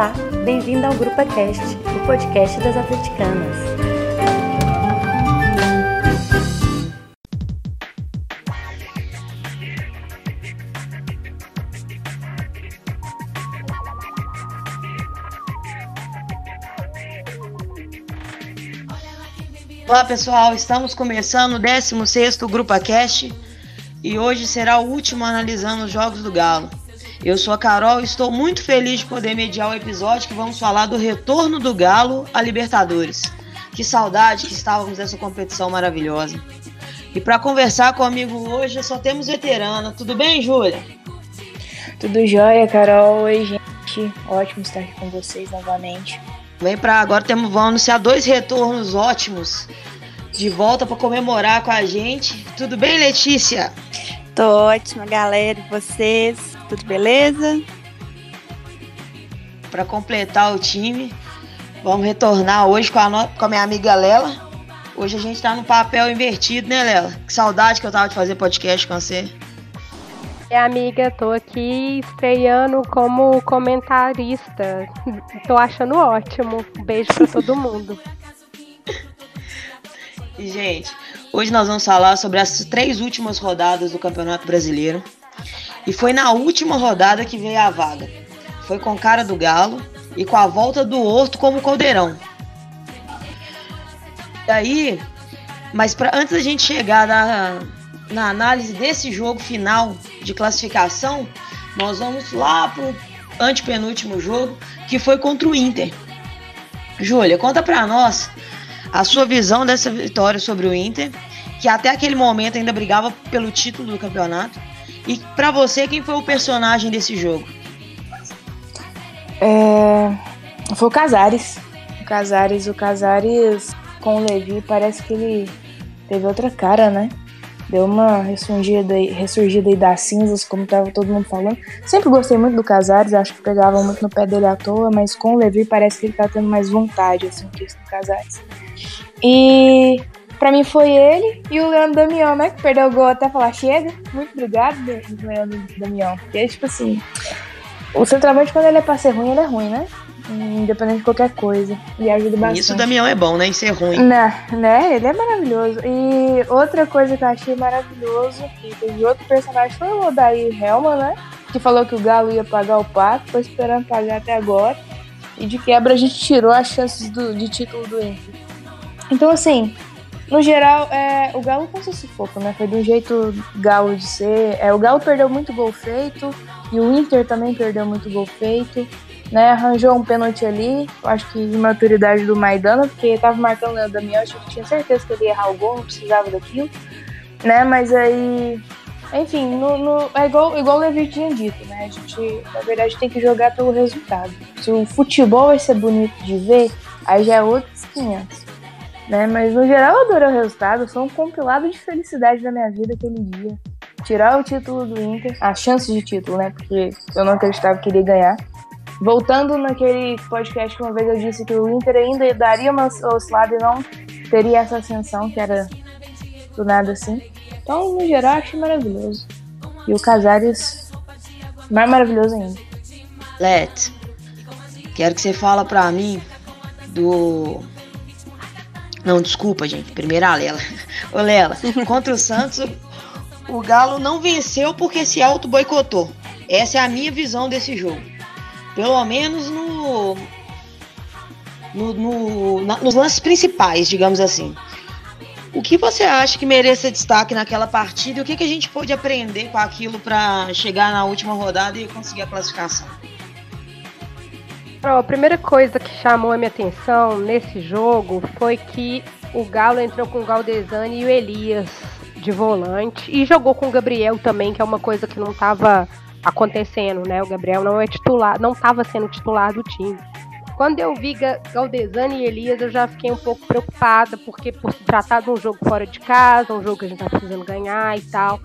Olá, bem-vindo ao Grupo Cast, o podcast das atleticanas. Olá pessoal, estamos começando o 16 Grupo Cast e hoje será o último analisando os jogos do Galo. Eu sou a Carol e estou muito feliz de poder mediar o episódio que vamos falar do retorno do Galo à Libertadores. Que saudade que estávamos dessa competição maravilhosa. E para conversar comigo hoje só temos veterana. Tudo bem, Júlia? Tudo jóia, Carol. Oi, gente. Ótimo estar aqui com vocês novamente. Vem para agora temos vamos anunciar dois retornos ótimos de volta para comemorar com a gente. Tudo bem, Letícia? Tô ótima, galera. E vocês? Tudo beleza? Para completar o time, vamos retornar hoje com a, no... com a minha amiga Lela. Hoje a gente tá no papel invertido, né, Lela? Que saudade que eu tava de fazer podcast com você. É, amiga, tô aqui estreando como comentarista. Tô achando ótimo. Um beijo para todo mundo. E, gente, hoje nós vamos falar sobre as três últimas rodadas do Campeonato Brasileiro. E foi na última rodada que veio a vaga. Foi com cara do Galo e com a volta do Horto como caldeirão. Aí, mas pra, antes da gente chegar na, na análise desse jogo final de classificação, nós vamos lá pro antepenúltimo jogo, que foi contra o Inter. Júlia, conta pra nós a sua visão dessa vitória sobre o Inter, que até aquele momento ainda brigava pelo título do campeonato. E para você, quem foi o personagem desse jogo? É... Foi o Casares. O Casares, o Casares com o Levi, parece que ele teve outra cara, né? Deu uma ressurgida, ressurgida aí das cinzas, como tava todo mundo falando. Sempre gostei muito do Casares, acho que pegava muito no pé dele à toa, mas com o Levi parece que ele tá tendo mais vontade, assim, que do Casares. E Pra mim foi ele e o Leandro Damião, né? Que perdeu o gol até falar chega. Muito obrigado, Leandro Damião. Porque, tipo assim, o centroavante, quando ele é pra ser ruim, ele é ruim, né? Independente de qualquer coisa. E ajuda bastante. Isso o Damião é bom, né? Em ser ruim. Né, né? Ele é maravilhoso. E outra coisa que eu achei maravilhoso, que teve outro personagem, foi o Odair Helma, né? Que falou que o Galo ia pagar o pato, tô esperando pagar até agora. E de quebra a gente tirou as chances do, de título do Inter. Então, assim, no geral, é, o Galo seu sufoco, né? Foi de um jeito Galo de ser. É, o Galo perdeu muito gol feito e o Inter também perdeu muito gol feito. Né, arranjou um pênalti ali, acho que imaturidade do Maidana, porque tava marcando o Damião, acho que tinha certeza que ele ia errar o gol, não precisava daquilo, né, mas aí, enfim, no, no, é igual, igual o Levi tinha dito, né, a gente, na verdade, tem que jogar pelo resultado. Se o futebol vai ser bonito de ver, aí já é outros 500 né? Mas no geral eu adorei o resultado, foi um compilado de felicidade da minha vida aquele dia. Tirar o título do Inter, a chance de título, né? Porque eu não acreditava que iria ganhar. Voltando naquele podcast que uma vez eu disse que o Inter ainda daria uma oscilada e não teria essa ascensão que era do nada assim. Então, no geral, achei maravilhoso. E o Casares, mais maravilhoso ainda. Let, quero que você fala pra mim do não, desculpa, gente. Primeira Lela. Ô, Lela, contra o Santos, o Galo não venceu porque se auto-boicotou. Essa é a minha visão desse jogo. Pelo menos no, no, no na, nos lances principais, digamos assim. O que você acha que mereça destaque naquela partida o que, que a gente pode aprender com aquilo para chegar na última rodada e conseguir a classificação? A primeira coisa que chamou a minha atenção nesse jogo foi que o Galo entrou com o Galdesani e o Elias de volante e jogou com o Gabriel também, que é uma coisa que não estava acontecendo, né? O Gabriel não é titular, não estava sendo titular do time. Quando eu vi Galdesani e Elias, eu já fiquei um pouco preocupada, porque por se tratar de um jogo fora de casa, um jogo que a gente tá precisando ganhar e tal,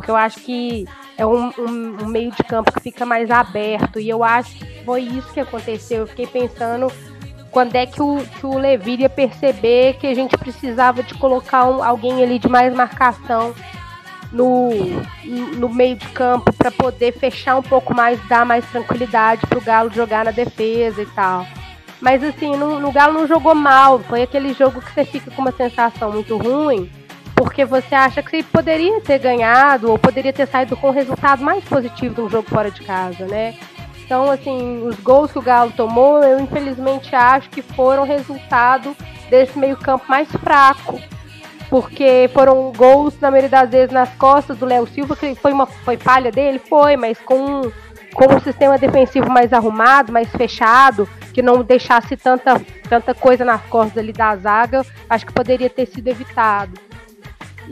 porque eu acho que é um, um, um, meio de campo que fica mais aberto. E eu acho que foi isso que aconteceu. Eu fiquei pensando quando é que o, que o Levi ia perceber que a gente precisava de colocar um, alguém ali de mais marcação no, no meio de campo para poder fechar um pouco mais, dar mais tranquilidade para o Galo jogar na defesa e tal. Mas assim, no, no Galo não jogou mal, foi aquele jogo que você fica com uma sensação muito ruim, porque você acha que você poderia ter ganhado ou poderia ter saído com um resultado mais positivo de um jogo fora de casa, né? Então, assim, os gols que o Galo tomou, eu infelizmente acho que foram resultado desse meio-campo mais fraco. Porque foram gols, na maioria das vezes, nas costas do Léo Silva, que foi uma foi falha dele, foi, mas com, com um sistema defensivo mais arrumado, mais fechado, que não deixasse tanta, tanta coisa nas costas ali da zaga, acho que poderia ter sido evitado.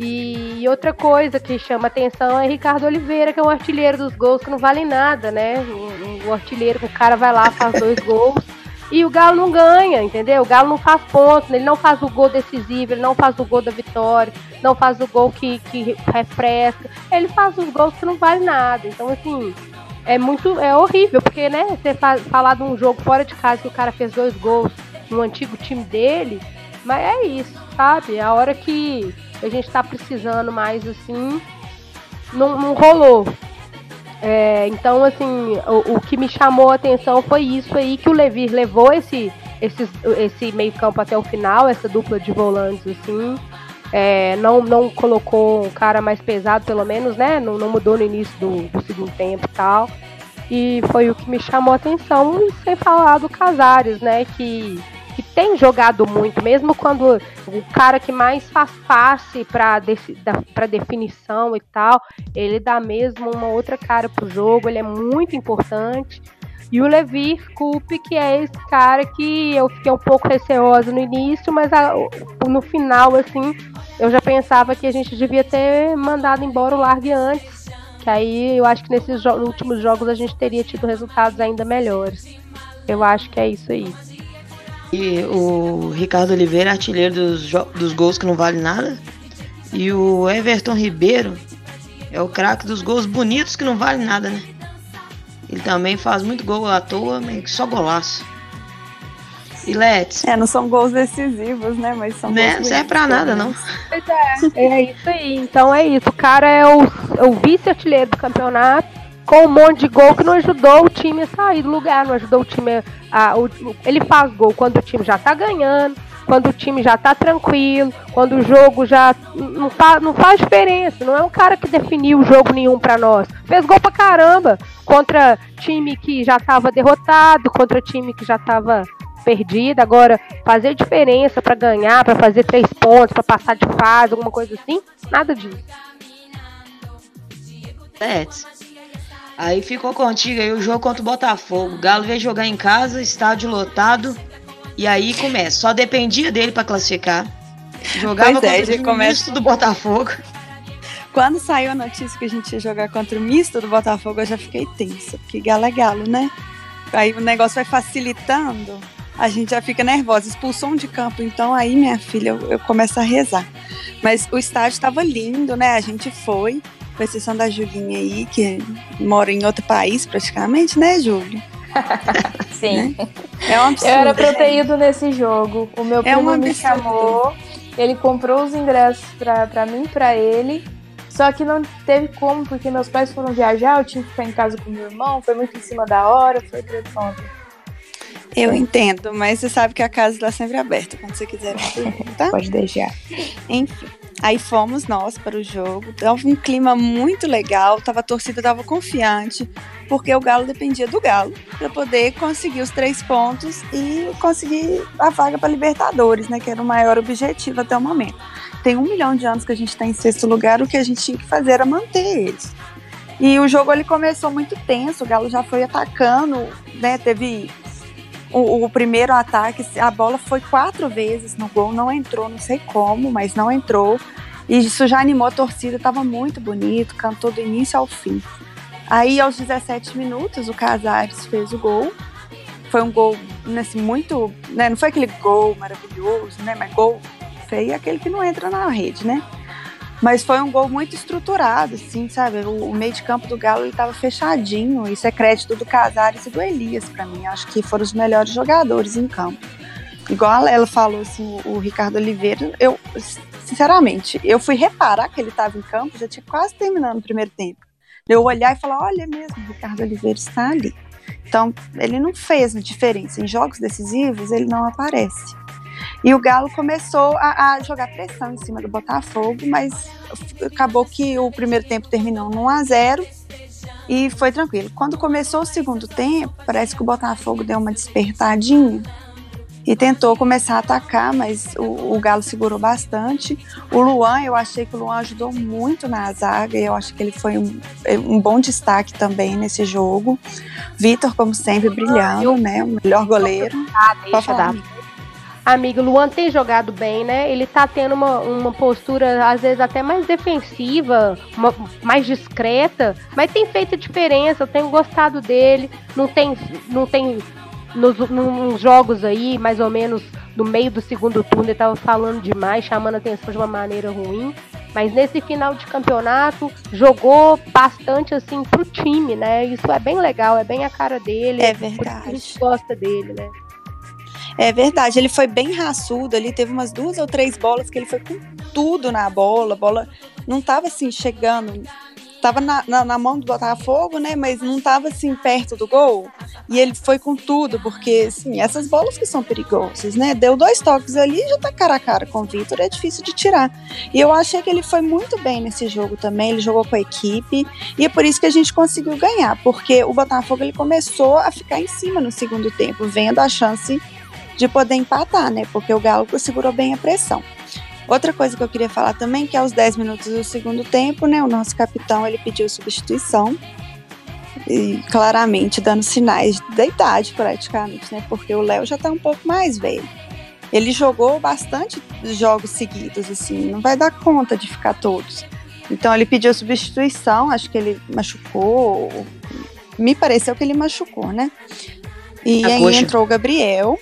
E outra coisa que chama atenção é Ricardo Oliveira, que é um artilheiro dos gols que não vale nada, né? O, o artilheiro, o cara vai lá, faz dois gols e o Galo não ganha, entendeu? O Galo não faz pontos, ele não faz o gol decisivo, ele não faz o gol da vitória, não faz o gol que, que refresca, ele faz os gols que não vale nada. Então, assim, é muito. É horrível, porque, né, você falar de um jogo fora de casa que o cara fez dois gols no antigo time dele, mas é isso, sabe? A hora que a gente tá precisando mais assim, não, não rolou. É, então, assim, o, o, que me chamou a atenção foi isso aí, que o Levir levou esse, esse, esse meio campo até o final, essa dupla de volantes, assim. É, não, não colocou um cara mais pesado, pelo menos, né? Não, não mudou no início do, do segundo tempo e tal. E foi o que me chamou a atenção, sem falar do Casares, né? Que tem jogado muito, mesmo quando o cara que mais faz passe para definição e tal, ele dá mesmo uma outra cara pro jogo, ele é muito importante. E o Levi Coupe, que é esse cara que eu fiquei um pouco receosa no início, mas a, no final, assim, eu já pensava que a gente devia ter mandado embora o Largue antes. Que aí eu acho que nesses últimos jogos a gente teria tido resultados ainda melhores. Eu acho que é isso aí. E o Ricardo Oliveira, artilheiro dos, dos gols que não vale nada. E o Everton Ribeiro é o craque dos gols bonitos que não vale nada, né? Ele também faz muito gol à toa, mas só golaço. E Let's. É, não são gols decisivos, né? Mas são né? Não serve pra nada, não. Pois é, é isso aí. Então é isso. O cara é o, é o vice-artilheiro do campeonato com um monte de gol que não ajudou o time a sair do lugar, não ajudou o time a. o, ele faz gol quando o time já tá ganhando, quando o time já tá tranquilo, quando o jogo já não, faz, não faz diferença. Não é um cara que definiu o jogo nenhum para nós. Fez gol pra caramba contra time que já tava derrotado, contra time que já tava perdido. Agora, fazer diferença para ganhar, para fazer três pontos, para passar de fase, alguma coisa assim, nada disso. Let's. Aí ficou contigo aí o jogo contra o Botafogo. O Galo veio jogar em casa, estádio lotado. E aí começa. Só dependia dele para classificar. Jogava pois é, contra o começa... misto do Botafogo. Quando saiu a notícia que a gente ia jogar contra o misto do Botafogo, eu já fiquei tensa. Porque galo é galo, né? Aí o negócio vai facilitando. A gente já fica nervosa. Expulsão de campo. Então aí, minha filha, eu, eu começo a rezar. Mas o estádio estava lindo, né? A gente foi com exceção da Julinha aí, que mora em outro país praticamente, né, Júlio? Sim. Né? É um absurdo. Eu era ido nesse jogo. O meu é primo me chamou, ele comprou os ingressos pra, pra mim e pra ele. Só que não teve como, porque meus pais foram viajar, eu tinha que ficar em casa com meu irmão, foi muito em cima da hora, foi tudo ontem. Eu entendo, mas você sabe que a casa está sempre aberta quando você quiser. Tá? Pode deixar. Enfim. Aí fomos nós para o jogo. Tava um clima muito legal, tava, a torcida estava confiante, porque o Galo dependia do Galo para poder conseguir os três pontos e conseguir a vaga para Libertadores, né? Que era o maior objetivo até o momento. Tem um milhão de anos que a gente está em sexto lugar, o que a gente tinha que fazer era manter eles. E o jogo ele começou muito tenso, o Galo já foi atacando, né? Teve o, o, primeiro ataque, a bola foi quatro vezes no gol, não entrou, não sei como, mas não entrou. E isso já animou a torcida, estava muito bonito, cantou do início ao fim. Aí, aos 17 minutos, o Casares fez o gol. Foi um gol nesse muito. Né, não foi aquele gol maravilhoso, né? Mas gol feio é aquele que não entra na rede, né? Mas foi um gol muito estruturado, assim, sabe? O, o meio de campo do Galo ele estava fechadinho. Isso é crédito do Casares e do Elias para mim. Acho que foram os melhores jogadores em campo. Igual ela falou, assim, o, Ricardo Oliveira, eu sinceramente, eu fui reparar que ele estava em campo, já tinha quase terminando o primeiro tempo. Eu olhar e falar, olha mesmo, o Ricardo Oliveira está ali. Então, ele não fez diferença. Em jogos decisivos, ele não aparece. E o Galo começou a, a, jogar pressão em cima do Botafogo, mas acabou que o primeiro tempo terminou no 1 a 0 e foi tranquilo. Quando começou o segundo tempo, parece que o Botafogo deu uma despertadinha e tentou começar a atacar, mas o, o, Galo segurou bastante. O Luan, eu achei que o Luan ajudou muito na zaga, e eu acho que ele foi um, um bom destaque também nesse jogo. Vitor, como sempre, brilhando, né? O melhor goleiro. Ah, deixa dar amigo, Luan tem jogado bem, né? Ele tá tendo uma, uma postura, às vezes, até mais defensiva, uma, mais discreta, mas tem feito diferença, eu tenho gostado dele. Não tem. Não tem nos, nos jogos aí, mais ou menos no meio do segundo turno, ele tava falando demais, chamando a atenção de uma maneira ruim. Mas nesse final de campeonato, jogou bastante assim pro time, né? Isso é bem legal, é bem a cara dele. É verdade. A gente gosta dele, né? É verdade, ele foi bem raçudo ali, teve umas duas ou três bolas que ele foi com tudo na bola, a bola não estava assim chegando, estava na, na, na, mão do Botafogo, né, mas não estava assim perto do gol, e ele foi com tudo, porque assim, essas bolas que são perigosas, né, deu dois toques ali e já tá cara a cara com o Vitor, é difícil de tirar, e eu achei que ele foi muito bem nesse jogo também, ele jogou com a equipe, e é por isso que a gente conseguiu ganhar, porque o Botafogo ele começou a ficar em cima no segundo tempo, vendo a chance de poder empatar, né? Porque o Galo segurou bem a pressão. Outra coisa que eu queria falar também, que aos 10 minutos do segundo tempo, né, o nosso capitão ele pediu substituição e claramente dando sinais da idade praticamente, né? Porque o Léo já está um pouco mais velho. Ele jogou bastante jogos seguidos, assim, não vai dar conta de ficar todos. Então ele pediu substituição, acho que ele machucou, me pareceu que ele machucou, né? E aí entrou o Gabriel,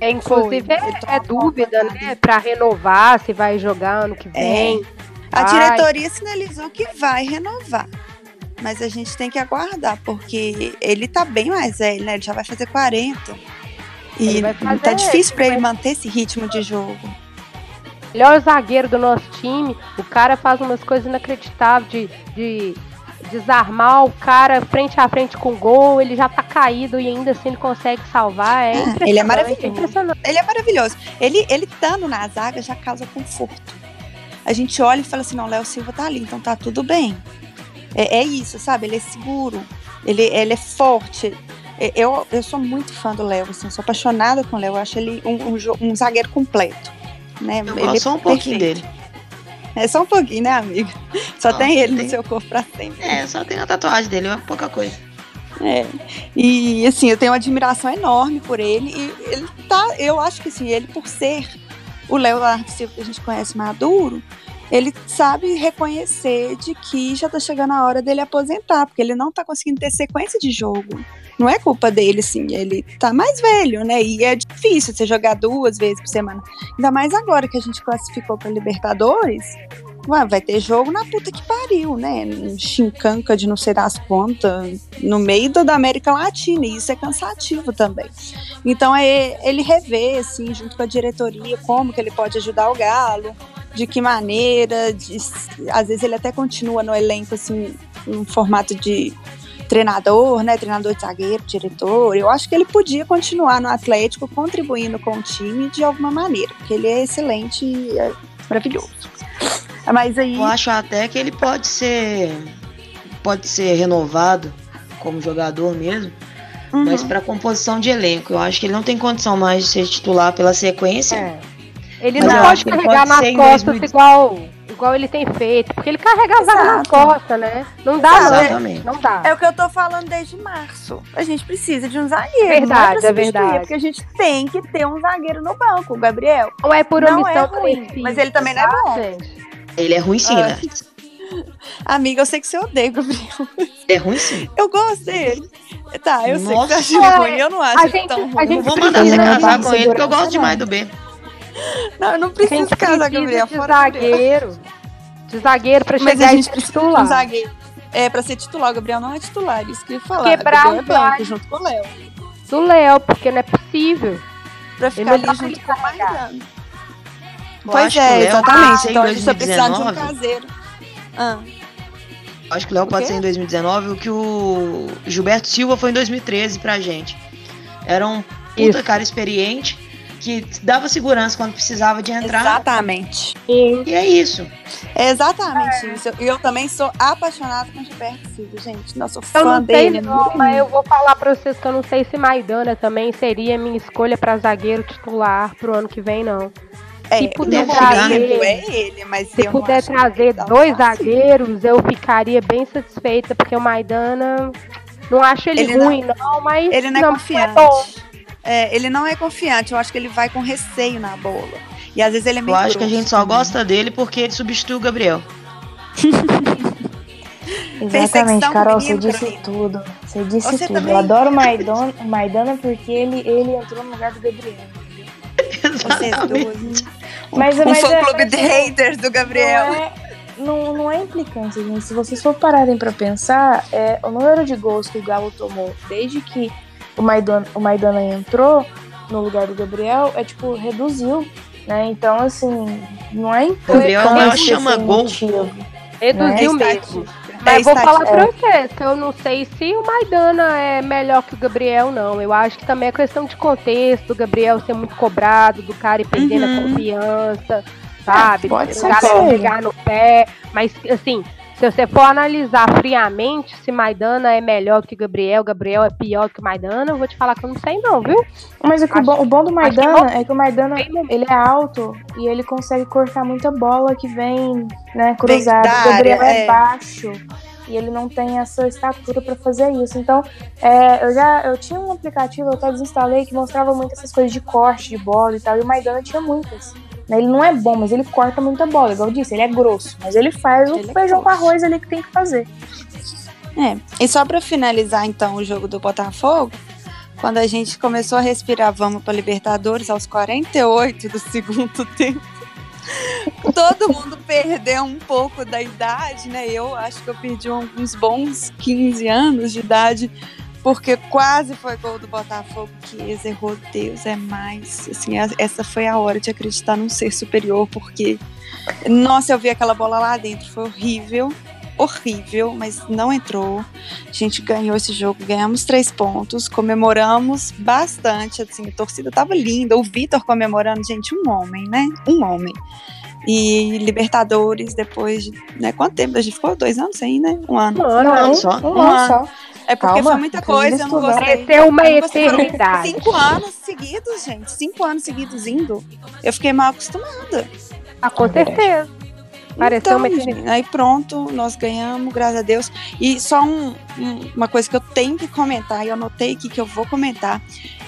é, inclusive, é, é dúvida, né? Para renovar, se vai jogar ano que é. vem. É. A diretoria sinalizou que vai renovar. Mas a gente tem que aguardar, porque ele tá bem mais velho, né? Ele já vai fazer 40. E fazer, tá difícil para ele manter esse ritmo de jogo. Melhor zagueiro do nosso time, o cara faz umas coisas inacreditáveis de, de desarmar o cara frente a frente com o gol, ele já tá caído e ainda assim ele consegue salvar. É ah, ele é maravilhoso. É ele é maravilhoso. Ele, ele estando na zaga já causa conforto. A gente olha e fala assim: não, Léo Silva tá ali, então tá tudo bem. É, é isso, sabe? Ele é seguro, ele, ele é forte. É, eu, eu sou muito fã do Léo, assim, sou apaixonada com o Léo. Eu acho ele um, um, um zagueiro completo. Né? Eu ele gosto é um pouquinho dele. É só um pouquinho, né, amiga? Só tem ele tem... no seu corpo pra sempre. É, só tem a tatuagem dele, é pouca coisa. É. E assim, eu tenho uma admiração enorme por ele. E ele tá. Eu acho que assim, ele por ser o Léo Silva que a gente conhece maduro, ele sabe reconhecer de que já tá chegando a hora dele aposentar, porque ele não tá conseguindo ter sequência de jogo. Não é culpa dele, assim, ele tá mais velho, né? E é difícil você jogar duas vezes por semana. Ainda mais agora que a gente classificou para Libertadores. Ué, vai ter jogo na puta que pariu, né? Chincanca de não sei das quantas, no meio da América Latina, e isso é cansativo também. Então é ele rever, assim, junto com a diretoria, como que ele pode ajudar o Galo, de que maneira, de, às vezes ele até continua no elenco, assim, em formato de treinador, né, treinador de zagueiro, diretor. Eu acho que ele podia continuar no Atlético contribuindo com o time de alguma maneira, porque ele é excelente e é maravilhoso. Mas aí eu acho até que ele pode ser pode ser renovado como jogador mesmo, uhum. mas para composição de elenco, eu acho que ele não tem condição mais de ser titular pela sequência. É. Ele mas não pode carregar nas costas igual igual ele tem feito, porque ele carrega as armas nas costas, né? Não dá, Exatamente. não. Não dá. É o que eu tô falando desde março. A gente precisa de um zagueiro. Verdade, é, é verdade. Porque a gente tem que ter um zagueiro no banco, o Gabriel. Ou é por não omissão é ruim, mas ele também não é bom. Gente. Ele é ruim sim, né? Amiga, eu sei que você odeia o Gabriel. É ruim sim. Eu gosto dele. Tá, eu Nossa. sei que você acha ruim, eu não acho gente, tão ruim. Não vou mandar você casar com ele, porque eu gosto demais do B. Não, eu não preciso casar Gabriel. De zagueiro. De zagueiro pra chegar Mas a gente precisa titular. de um zagueiro. É, pra ser titular. O Gabriel não é titular, isso que eu ia falar. Quebrar o é banco, junto com o Léo. Do Léo, porque não é possível. Pra ficar ali junto com o Mariano. Pois é, exatamente. Então a gente tá precisando de um caseiro. Ah. Acho que o Léo pode ser em 2019 o que o Gilberto Silva foi em 2013 pra gente. Era um puta Isso. cara experiente que dava segurança quando precisava de entrar. Exatamente. E, e é isso. É exatamente é. isso. E eu também sou apaixonada com Gilberto Silva, gente. Nossa, sou fã eu não dele. Sei, não, mas eu vou falar pra vocês que eu não sei se Maidana também seria minha escolha para zagueiro titular pro ano que vem, não. É, se puder trazer, é ele, mas se puder trazer dois zagueiros, eu ficaria bem satisfeita, porque o Maidana não acho ele, ele ruim, não, não, mas ele não é não, é confiante. É, ele não é confiante, eu acho que ele vai com receio na bola. E às vezes ele é meio. Eu acho que a gente só gosta dele porque ele substitui o Gabriel. Exatamente, Carol, você disse tudo. Você disse você tudo. Também... Eu adoro o Maidana, Maidana porque ele, ele entrou no lugar do Gabriel. Exatamente. Mas, um mas fã é, clube de haters do Gabriel. Não é, não, não é implicância, gente. Se vocês for pararem pra pensar, é, o número de gols que o Galo tomou desde que o Maidana, o Maidana entrou no lugar do Gabriel, é tipo, reduziu. Né? Então, assim, não é Gabriel não chama gol. Reduziu né? mesmo. Mas vou falar pra vocês que eu não sei se o Maidana é melhor que o Gabriel, não. Eu acho que também é questão de contexto, do Gabriel ser muito cobrado, do cara ir perdendo uhum. a confiança, sabe? É, pode o cara pegar no pé. Mas, assim, se você for analisar friamente se Maidana é melhor que Gabriel, Gabriel é pior que Maidana, eu vou te falar que eu não sei não, viu? Mas o, bom, o bom do Maidana que é que o Maidana ele é alto e ele consegue cortar muita bola que vem né, cruzada. O Gabriel é, é baixo e ele não tem essa estatura para fazer isso. Então, é, eu já eu tinha um aplicativo, eu até desinstalei, que mostrava muito essas coisas de corte de bola e tal, e o Maidana tinha muitas. Né? Ele não é bom, mas ele corta muita bola, igual eu disse, ele é grosso, mas ele faz o ele é feijão é com arroz ali que tem que fazer. É, e só para finalizar então o jogo do Botafogo, quando a gente começou a respirar vamos para Libertadores aos 48 do segundo tempo, todo mundo perdeu um pouco da idade, né? Eu acho que eu perdi uns bons 15 anos de idade porque quase foi gol do Botafogo que errou Deus é mais. Assim, essa foi a hora de acreditar num ser superior, porque nossa, eu vi aquela bola lá dentro, foi horrível, horrível, mas não entrou. A gente ganhou esse jogo, ganhamos três pontos, comemoramos bastante, assim, a torcida tava linda, o Vitor comemorando, gente, um homem, né? Um homem. E Libertadores, depois de. Né, quanto tempo? A gente ficou dois anos sem, né? Um ano. Um ano, só. Um, um ano só. É porque Calma, foi muita coisa, eu não gostei. Ter uma eternidade. Cinco anos seguidos, gente. Cinco anos seguidos indo. Eu fiquei mal acostumada. Ah, com certeza. Pareceu então, uma eternidade. Aí pronto, nós ganhamos, graças a Deus. E só um, um, uma coisa que eu tenho que comentar, e eu anotei aqui que eu vou comentar.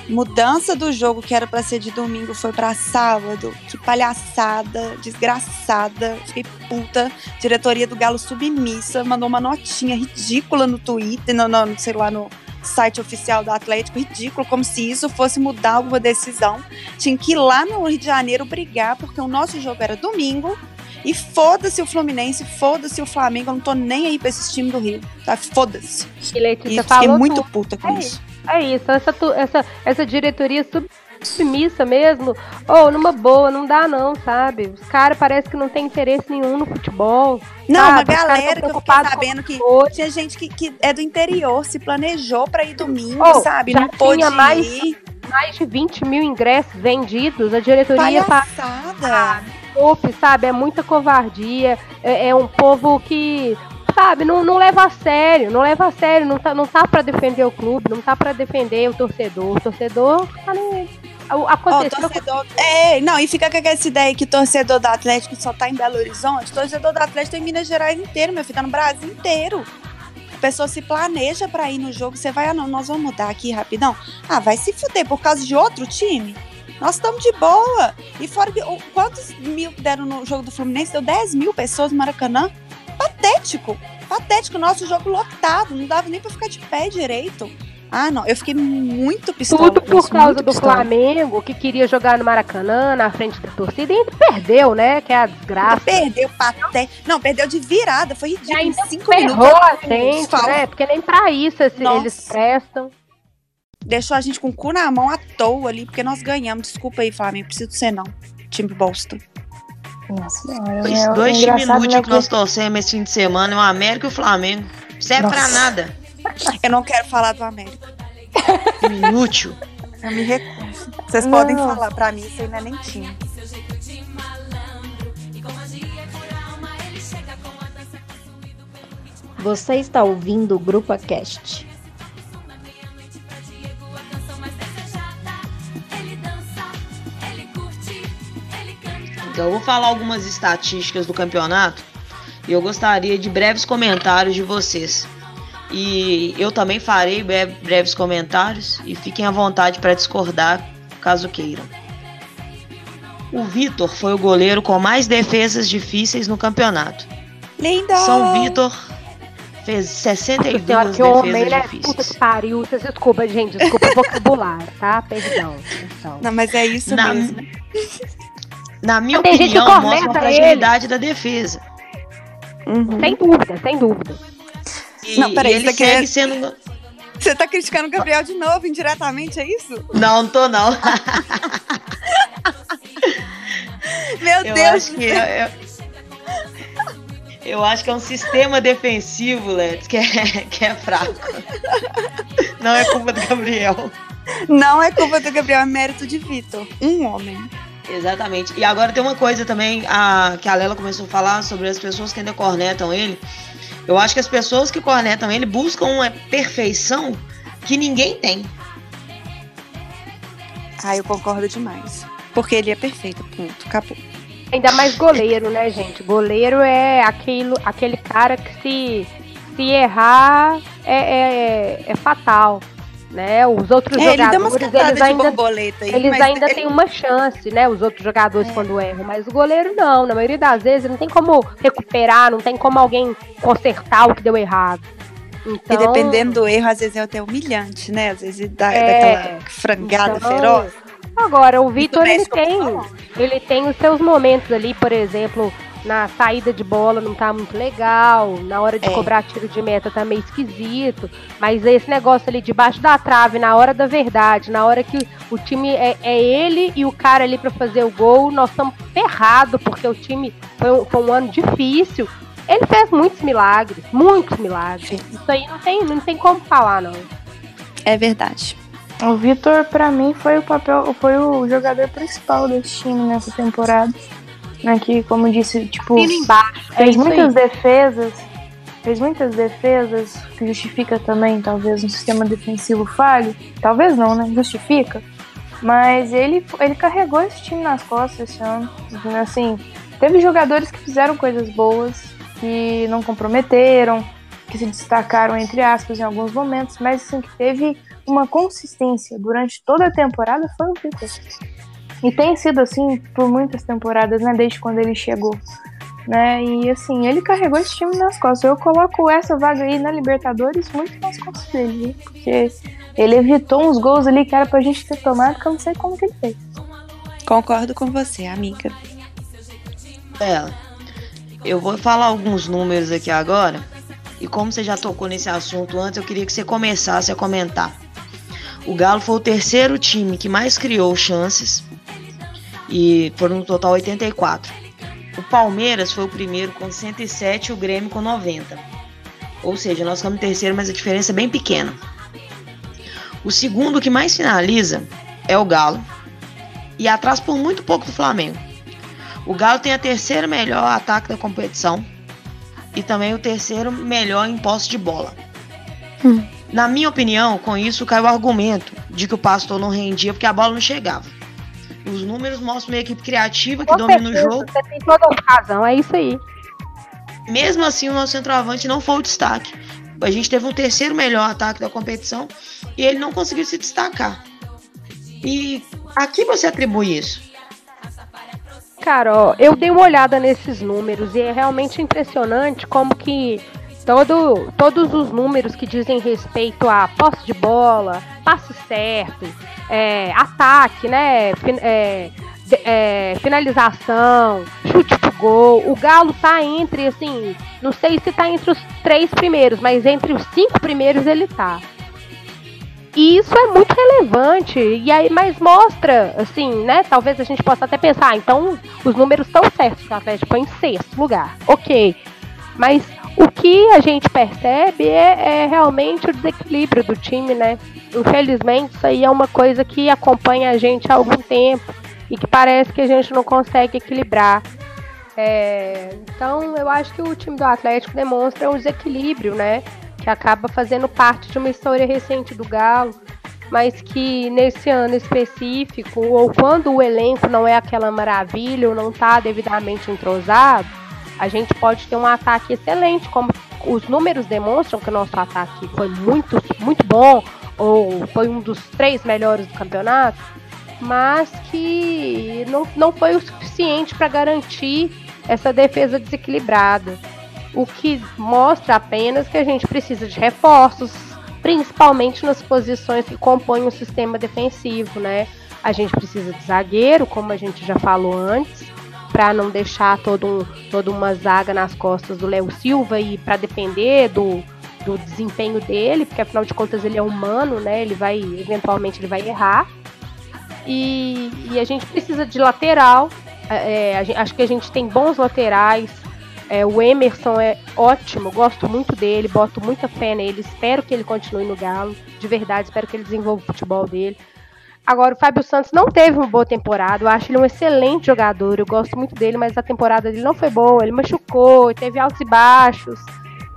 Mudança do jogo que era para ser de domingo foi para sábado. Que palhaçada, desgraçada. Fiquei puta. Diretoria do Galo submissa, mandou uma notinha ridícula no Twitter, no, no sei lá, no site oficial do Atlético, ridículo, como se isso fosse mudar alguma decisão. Tinha que ir lá no Rio de Janeiro brigar, porque o nosso jogo era domingo. E foda-se o Fluminense, foda-se o Flamengo, eu não tô nem aí pra esses times do Rio, tá? Foda-se. E fiquei muito puta com é isso. É isso, essa, essa, essa diretoria submissa mesmo, ou oh, numa boa, não dá não, sabe? Os caras parece que não tem interesse nenhum no futebol. Não, sabe? uma galera que eu fiquei sabendo que tinha gente que, que é do interior, se planejou para ir domingo, oh, sabe? não pôde mais, ir. Mais de 20 mil ingressos vendidos, a diretoria Palhaçada. Desculpe, sabe? É muita covardia. É, é um povo que sabe, não, não leva a sério, não leva a sério, não tá, não tá pra defender o clube, não tá pra defender o torcedor. O torcedor tá nem. Oh, torcedor, é, não, e fica com essa ideia que torcedor do Atlético só tá em Belo Horizonte. Torcedor do Atlético tem em Minas Gerais inteiro, meu filho, tá no Brasil inteiro. A pessoa se planeja para ir no jogo, você vai, ah, não, nós vamos mudar aqui rapidão. Ah, vai se fuder por causa de outro time? Nós estamos de boa. E fora que, quantos mil deram no jogo do Fluminense? Deu 10 mil pessoas no Maracanã patético. Patético. Nosso jogo lotado. Não dava nem pra ficar de pé direito. Ah, não. Eu fiquei muito pistola. Tudo por causa do pistola. Flamengo, que queria jogar no Maracanã, na frente da torcida, e perdeu, né? Que é a desgraça. Perdeu, paté. Não, perdeu de virada. Foi ridículo. ainda em cinco minutos. a gente, né? Porque nem pra isso eles prestam. Deixou a gente com o cu na mão à toa ali, porque nós ganhamos. Desculpa aí, Flamengo. Preciso ser não. Time bosta. Nossa senhora. Dois, é- dois é times inúteis né, que nós torcemos esse fim de semana é o América e o Flamengo. Não serve pra nada. Eu não quero falar do América. Inútil. Eu me recuso. Vocês Não. podem falar, pra mim isso aí não é nem time. Você está ouvindo o Grupo Cast. Então eu vou falar algumas estatísticas do campeonato e eu gostaria de breves comentários de vocês. E eu também farei bre- breves comentários e fiquem à vontade para discordar caso queiram. O Vitor foi o goleiro com mais defesas difíceis no campeonato. Linda! São Vitor fez Nossa 62 senhora, que homem, defesas né? Puta difíceis. que pariu. Vocês desculpa, gente. Desculpa o vocabulário, tá? Perdão. Então. Não, mas é isso Na, mesmo. Na minha opinião, mostra a fragilidade da defesa. Uhum. Sem dúvida, sem dúvida. E, Não, peraí, e ele é- segue sendo. Você tá criticando o Gabriel de novo, indiretamente, é isso? Não, não tô não. Meu Eu Deus! acho que é, é- eu acho que é um sistema defensivo, Let's, que é, que é fraco. Não é culpa do Gabriel. Não é culpa do Gabriel, é mérito de Vitor. Um homem. Exatamente. E agora tem uma coisa também a, que a Lela começou a falar sobre as pessoas que ainda cornetam ele. Eu acho que as pessoas que cornetam ele buscam uma perfeição que ninguém tem. Ah, eu concordo demais. Porque ele é perfeito, ponto. Acabou. Ainda mais goleiro, né, gente? Goleiro é aquilo, aquele cara que se, se errar é, é, é fatal. Né? Os outros É, ele jogadores, cantadas eles ainda, aí, eles ainda ele- têm uma chance, né? Os outros jogadores quando erram, mas o goleiro não. Na maioria das vezes não tem como recuperar, não tem como alguém consertar o que deu errado. Então, E dependendo do erro, às vezes é até humilhante, né? Às vezes dá É, daquela frangada então, feroz. Agora, o Vitor, ele tem, ele tem os seus momentos ali, por exemplo, na saída de bola não tá muito legal, na hora de É. cobrar tiro de meta tá meio esquisito, mas esse negócio ali debaixo da trave, na hora da verdade, na hora que o time é, é ele e o cara ali pra fazer o gol, nós estamos ferrados, porque o time foi um, foi um ano difícil. Ele fez muitos milagres, muitos milagres. Sim. Isso aí não tem, não tem como falar, não. É verdade. O Vitor, pra mim, foi o papel, foi o jogador principal desse time nessa temporada. Né, que, como disse, tipo, embaixo. É fez aí. muitas defesas. Fez muitas defesas, que justifica também, talvez, um sistema defensivo falho. Talvez não, né? Justifica. Mas ele, ele carregou esse time nas costas esse ano. Assim, teve jogadores que fizeram coisas boas, que não comprometeram, que se destacaram, entre aspas, em alguns momentos, mas assim, que teve uma consistência durante toda a temporada foi o Vitor. E tem sido assim por muitas temporadas, né? Desde quando ele chegou. Né? E assim, ele carregou esse time nas costas. Eu coloco essa vaga aí na Libertadores muito nas costas dele, viu? porque ele evitou uns gols ali que era pra gente ter tomado, que eu não sei como que ele fez. Concordo com você, amiga. É, eu vou falar alguns números aqui agora. E como você já tocou nesse assunto antes, eu queria que você começasse a comentar. O Galo foi o terceiro time que mais criou chances. E foram no total 84. O Palmeiras foi o primeiro com 107 e o Grêmio com 90. Ou seja, nós ficamos em terceiro, mas a diferença é bem pequena. O segundo que mais finaliza é o Galo. E atrás por muito pouco do Flamengo. O Galo tem a terceira melhor ataque da competição e também o terceiro melhor em posse de bola. Hum. Na minha opinião, com isso cai o argumento de que o Pastor não rendia porque a bola não chegava. Os números mostram uma equipe criativa que Com domina o certeza, jogo. Você tem toda a razão, é isso aí. Mesmo assim, o nosso centroavante não foi o destaque. A gente teve o terceiro melhor ataque da competição e ele não conseguiu se destacar. E a que você atribui isso? Cara, ó, eu dei uma olhada nesses números e é realmente impressionante como que todo, todos os números que dizem respeito a posse de bola, passe certo, é, ataque, né, fin- é, é, finalização, chute pro gol, o Galo tá entre, assim, não sei se tá entre os três primeiros, mas entre os cinco primeiros ele tá. E isso é muito relevante. E aí, mas mostra, assim, né? Talvez a gente possa até pensar, ah, então os números estão certos, o Atlético foi em sexto lugar. Ok. Mas o que a gente percebe é, é, realmente o desequilíbrio do time, né? Infelizmente, isso aí é uma coisa que acompanha a gente há algum tempo e que parece que a gente não consegue equilibrar. É, então, eu acho que o time do Atlético demonstra um desequilíbrio, né? que acaba fazendo parte de uma história recente do Galo, mas que nesse ano específico, ou quando o elenco não é aquela maravilha ou não está devidamente entrosado, a gente pode ter um ataque excelente, como os números demonstram que o nosso ataque foi muito, muito bom, ou foi um dos três melhores do campeonato, mas que não, não foi o suficiente para garantir essa defesa desequilibrada o que mostra apenas que a gente precisa de reforços, principalmente nas posições que compõem o sistema defensivo, né? A gente precisa de zagueiro, como a gente já falou antes, para não deixar todo um, toda uma zaga nas costas do Léo Silva e para depender do, do desempenho dele, porque afinal de contas ele é humano, né? Ele vai, eventualmente, ele vai errar. E, e a gente precisa de lateral. É, é a, acho que a gente tem bons laterais. É, o Emerson é ótimo, gosto muito dele, boto muita fé nele, espero que ele continue no Galo, de verdade, espero que ele desenvolva o futebol dele. Agora, o Fábio Santos não teve uma boa temporada, eu acho ele um excelente jogador, eu gosto muito dele, mas a temporada dele não foi boa, ele machucou, teve altos e baixos,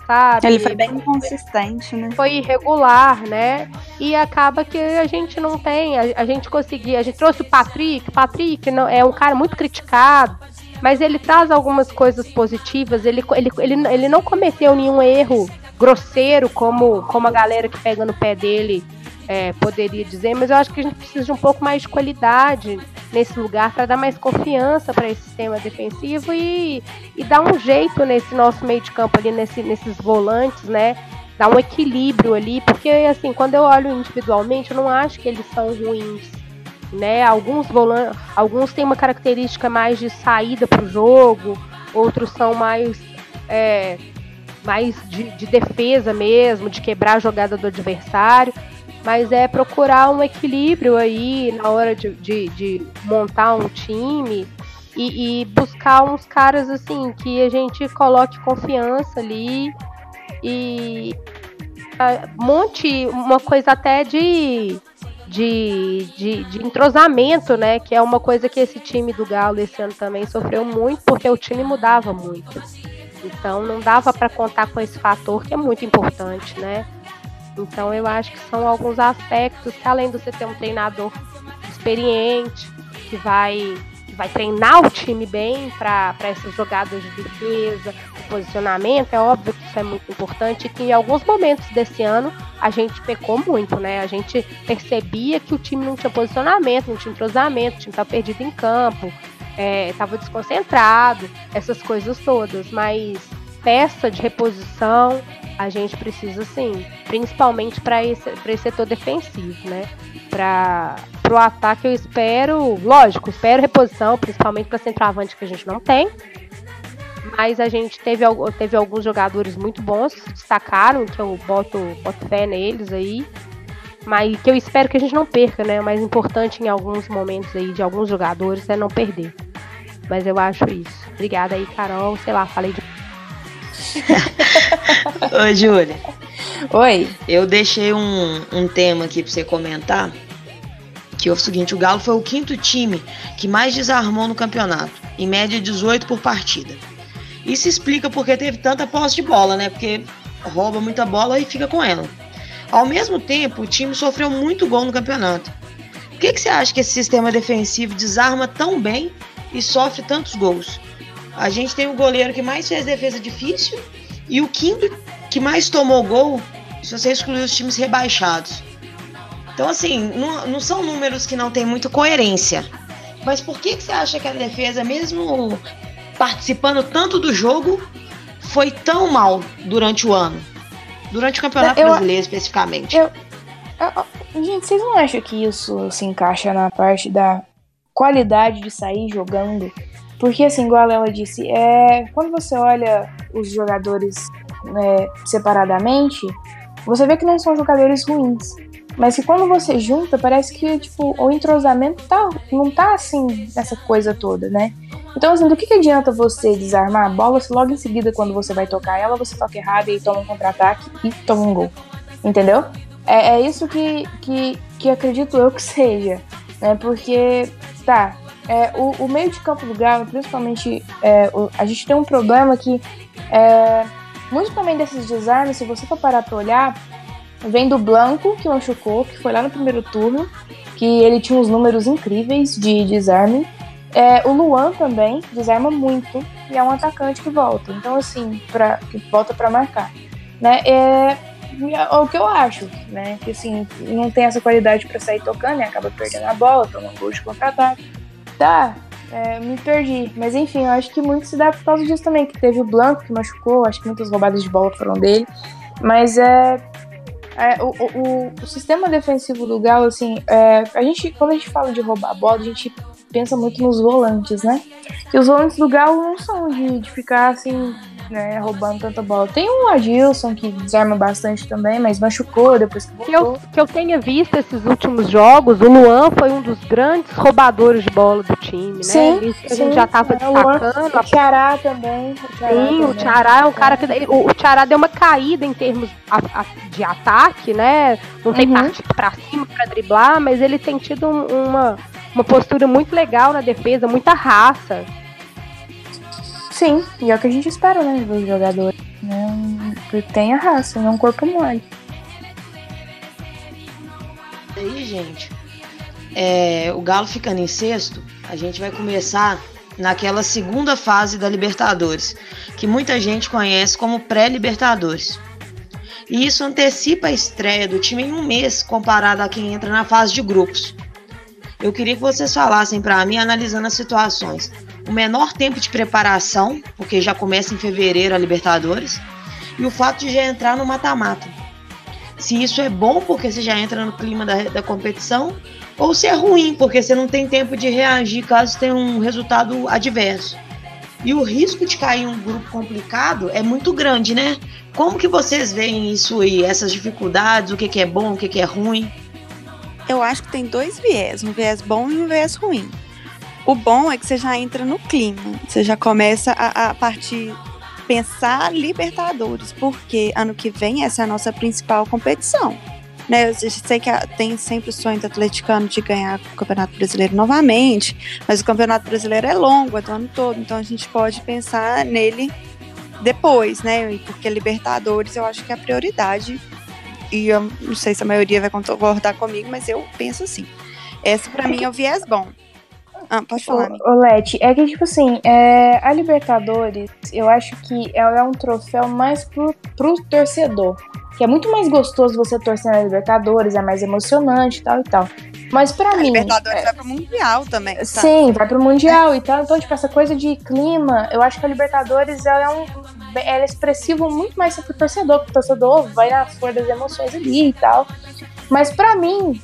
sabe? Ele foi bem inconsistente, né? Foi irregular, né? E acaba que a gente não tem, a, a gente conseguia, a gente trouxe o Patrick, Patrick não, é um cara muito criticado, mas ele traz algumas coisas positivas. Ele, ele, ele, ele não cometeu nenhum erro grosseiro, como, como a galera que pega no pé dele é, poderia dizer, mas eu acho que a gente precisa de um pouco mais de qualidade nesse lugar para dar mais confiança para esse sistema defensivo e, e dar um jeito nesse nosso meio de campo ali, nesse, nesses volantes, né? Dar um equilíbrio ali, porque assim, quando eu olho individualmente, eu não acho que eles são ruins né? Alguns volantes, alguns têm uma característica mais de saída para o jogo, outros são mais é, mais de, de, defesa mesmo, de quebrar a jogada do adversário. Mas é procurar um equilíbrio aí na hora de, de, de montar um time e, e, buscar uns caras assim que a gente coloque confiança ali e monte uma coisa até de de, de, de, entrosamento, né? Que é uma coisa que esse time do Galo esse ano também sofreu muito, porque o time mudava muito. Então não dava para contar com esse fator que é muito importante, né? Então eu acho que são alguns aspectos que além de você ter um treinador experiente, que vai vai treinar o time bem para essas jogadas de defesa, de posicionamento, é óbvio que isso é muito importante e que em alguns momentos desse ano a gente pecou muito, né? A gente percebia que o time não tinha posicionamento, não tinha entrosamento, o time estava perdido em campo, estava é, desconcentrado, essas coisas todas, mas peça de reposição a gente precisa sim, principalmente para esse, esse setor defensivo, né? Para o ataque eu espero, lógico, espero reposição, principalmente para centroavante que a gente não tem. Mas a gente teve, teve alguns jogadores muito bons destacaram, que eu boto, boto fé neles aí. Mas que eu espero que a gente não perca, né? O mais importante em alguns momentos aí de alguns jogadores é não perder. Mas eu acho isso. Obrigada aí, Carol. Sei lá, falei de Oi, Júlia. Oi. Eu deixei um, um tema aqui pra você comentar. Que é o seguinte: o Galo foi o quinto time que mais desarmou no campeonato, em média 18 por partida. Isso explica porque teve tanta posse de bola, né? Porque rouba muita bola e fica com ela. Ao mesmo tempo, o time sofreu muito gol no campeonato. Por que, que você acha que esse sistema defensivo desarma tão bem e sofre tantos gols? A gente tem o goleiro que mais fez defesa difícil e o quinto que mais tomou gol se você excluir os times rebaixados. Então, assim, não, não são números que não têm muita coerência. Mas por que, que você acha que a defesa, mesmo participando tanto do jogo, foi tão mal durante o ano? Durante o Campeonato eu, Brasileiro, especificamente. Eu, eu, gente, vocês não acham que isso se encaixa na parte da qualidade de sair jogando porque, assim, igual ela disse, é, quando você olha os jogadores né, separadamente, você vê que não são jogadores ruins. mas que quando você junta, parece que tipo, o entrosamento tá, não tá assim, nessa coisa toda, né? Então, assim, do que, que adianta você desarmar a bola se logo em seguida, quando você vai tocar ela, você toca errado e toma um contra-ataque e toma um gol? Entendeu? É, é isso que, que, que acredito eu que seja. Né? Porque, tá, é, o, o, meio de campo do Galo, principalmente, é, o, a gente tem um problema que, é, muito também desses desarmes, se você for parar pra olhar, vem do Blanco, que machucou, que foi lá no primeiro turno, que ele tinha uns números incríveis de desarme. É, o Luan também desarma muito e é um atacante que volta. Então, assim, pra, que volta para marcar. Né? É, é, o que eu acho, né? Que assim, não tem essa qualidade para sair tocando e acaba perdendo a bola, toma um gol de contra-ataque. Tá, é, me perdi. Mas enfim, eu acho que muito se dá por causa disso também, que teve o Blanco que machucou, acho que muitas roubadas de bola foram dele. Mas é. é o, o, o, sistema defensivo do Galo, assim, é, a gente, quando a gente fala de roubar a bola, a gente pensa muito nos volantes, né? E os volantes do Galo não são de, de ficar assim, né, roubando tanta bola. Tem um Adilson que desarma bastante também, mas machucou depois que voltou. Que eu, que eu tenha visto esses últimos jogos, o Luan foi um dos grandes roubadores de bola do time, né? Sim, Ele, sim, a gente já tava é, destacando. O Tiará também. O Tiará sim, também. o Tiará é um cara que. O, o Tiará deu uma caída em termos de ataque, né? Não tem uhum. partido pra cima pra driblar, mas ele tem tido uma, uma postura muito legal na defesa, muita raça. Sim, e é o que a gente espera, né, dos jogadores. Né? Que tenha raça, não corpo mole. Aí, gente, é, o Galo ficando em sexto, a gente vai começar naquela segunda fase da Libertadores, que muita gente conhece como pré-Libertadores. E isso antecipa a estreia do time em um mês comparado a quem entra na fase de grupos. Eu queria que vocês falassem para mim, analisando as situações, o menor tempo de preparação, porque já começa em fevereiro a Libertadores, e o fato de já entrar no mata-mata. Se isso é bom porque você já entra no clima da, da competição, ou se é ruim porque você não tem tempo de reagir caso tenha um resultado adverso. E o risco de cair em um grupo complicado é muito grande, né? Como que vocês veem isso aí, essas dificuldades, o que, que é bom, o que, que é ruim? Eu acho que tem dois viés, um viés bom e um viés ruim. O bom é que você já entra no clima, você já começa a, a partir pensar Libertadores, porque ano que vem essa é a nossa principal competição. Né, eu sei que tem sempre o sonho do atleticano de ganhar o Campeonato Brasileiro novamente, mas o Campeonato Brasileiro é longo, é do ano todo, então a gente pode pensar nele depois, né? Porque Libertadores eu acho que é a prioridade. E eu não sei se a maioria vai concordar comigo, mas eu penso assim. Esse para mim é o viés bom. Ah, pode falar. O, Leti, é que, tipo assim, é, a Libertadores, eu acho que ela é um troféu mais pro, pro torcedor. Que é muito mais gostoso você torcer na Libertadores, é mais emocionante e tal e tal. Mas para mim. A Libertadores é, vai pro Mundial também. Tá? Sim, vai pro Mundial e tal. Então, tipo, essa coisa de clima, eu acho que a Libertadores ela é um. Ela é expressiva muito mais pro torcedor, porque o torcedor vai na flor das emoções ali e tal. Mas para mim,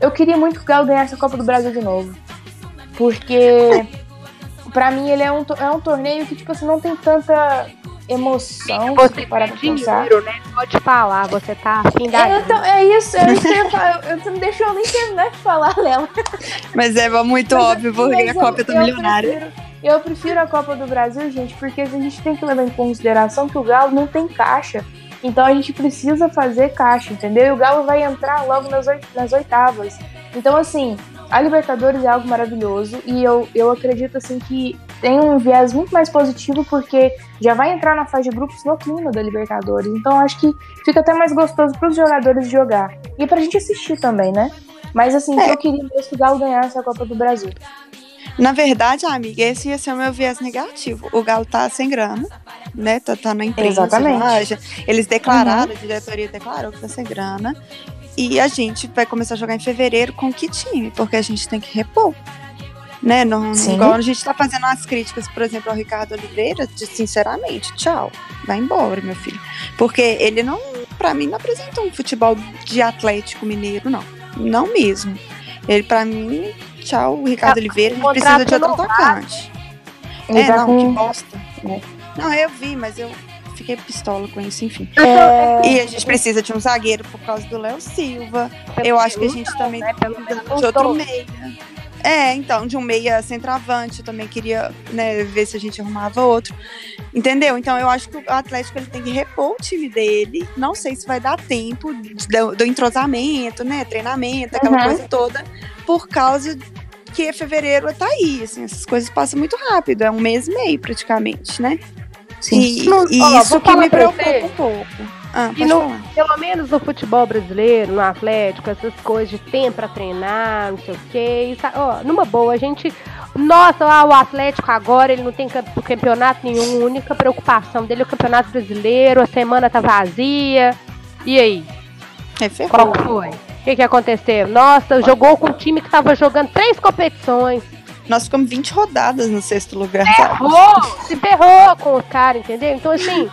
eu queria muito que o Galo ganhasse a Copa do Brasil de novo. Porque para mim ele é um, é um torneio que, tipo assim, não tem tanta emoção você para dinheiro, né? Pode falar, você tá afim da. É, então, é isso, é isso que eu ia falar. Você não deixou nem terminar de falar, Léo. Mas é muito mas, óbvio, porque a Copa do Milionário. Prefiro, eu prefiro a Copa do Brasil, gente, porque a gente tem que levar em consideração que o Galo não tem caixa. Então a gente precisa fazer caixa, entendeu? E o Galo vai entrar logo nas, nas oitavas. Então, assim, a Libertadores é algo maravilhoso e eu, eu acredito assim que tem um viés muito mais positivo porque já vai entrar na fase de grupos no clima da Libertadores. Então acho que fica até mais gostoso para os jogadores jogar e para a gente assistir também, né? Mas assim, é. eu queria que o Galo ganhasse a Copa do Brasil. Na verdade, amiga, esse ia ser o meu viés negativo. O Galo tá sem grana, né? Tá, tá na empresa. Exatamente. Eles declararam, uhum. a diretoria declarou que tá sem grana. E a gente vai começar a jogar em fevereiro com que time? Porque a gente tem que repor. Né? Não, igual a gente está fazendo umas críticas, por exemplo, ao Ricardo Oliveira, de sinceramente, tchau, vai embora, meu filho. Porque ele não, para mim, não apresenta um futebol de Atlético Mineiro, não. Não mesmo. Ele, para mim, tchau, o Ricardo tá, Oliveira, a precisa de outro atacante. É, não, que bosta. É. Não, eu vi, mas eu fiquei pistola com isso, enfim. É, E a gente precisa de um zagueiro por causa do Léo Silva. Eu acho que a gente também né, pelo menos de outro meia. É, então, de um meia centroavante, eu também queria né, ver se a gente arrumava outro. Entendeu? Então eu acho que o Atlético ele tem que repor o time dele. Não sei se vai dar tempo do, do entrosamento, né? Treinamento, aquela Uhum. coisa toda, por causa que fevereiro tá aí. Assim, essas coisas passam muito rápido, é um mês e meio praticamente, né? E, Não, e ó, isso que me preocupa um pouco. Ah, E falar. Pelo menos no futebol brasileiro, no Atlético, essas coisas de tempo pra treinar, não sei o quê. Isso, ó, numa boa, a gente. Nossa, ah, o Atlético agora ele não tem camp- campeonato nenhum. A única preocupação dele é o campeonato brasileiro, a semana tá vazia. E aí? É ferrou. Qual foi? O que, que aconteceu? Nossa, jogou com um time que tava jogando três competições. Nós ficamos 20 rodadas no sexto lugar! Se ferrou com os caras, entendeu? Então, assim,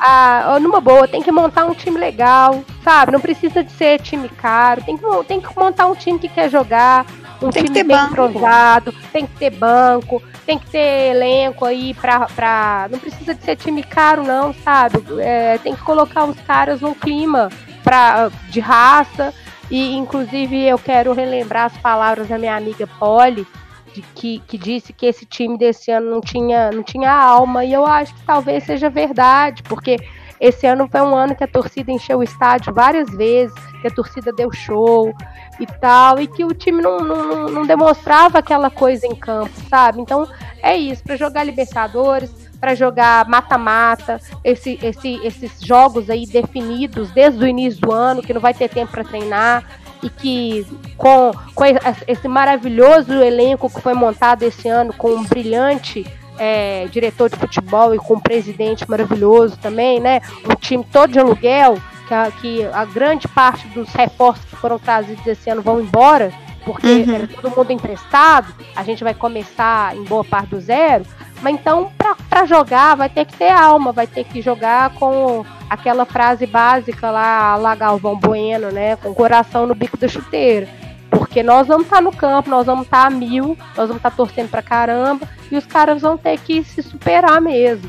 a, numa boa, tem que montar um time legal, sabe? Não precisa de ser time caro. Tem que, tem que montar um time que quer jogar, um Tem que time ter bem entrosado, tem que ter banco, tem que ter elenco aí pra. pra não precisa de ser time caro, não, sabe? É, tem que colocar os caras num clima pra, de raça. E, inclusive, eu quero relembrar as palavras da minha amiga Polly, de que, que disse que esse time desse ano não tinha, não tinha alma, e eu acho que talvez seja verdade, porque esse ano foi um ano que a torcida encheu o estádio várias vezes, que a torcida deu show e tal, e que o time não, não, não demonstrava aquela coisa em campo, sabe? Então é isso, para jogar Libertadores, para jogar mata-mata, esse, esse, esses jogos aí definidos desde o início do ano, que não vai ter tempo para treinar, e que com, com esse maravilhoso elenco que foi montado esse ano, com um brilhante é, diretor de futebol e com um presidente maravilhoso também, né? Um time todo de aluguel, que a, que a grande parte dos reforços que foram trazidos esse ano vão embora, porque Uhum. era todo mundo emprestado, a gente vai começar em boa parte do zero. Mas então, para jogar, vai ter que ter alma, vai ter que jogar com aquela frase básica lá, lá Galvão Bueno, né? Com o coração no bico da chuteira. Porque nós vamos estar no campo, nós vamos estar a mil, nós vamos estar torcendo pra caramba, e os caras vão ter que se superar mesmo.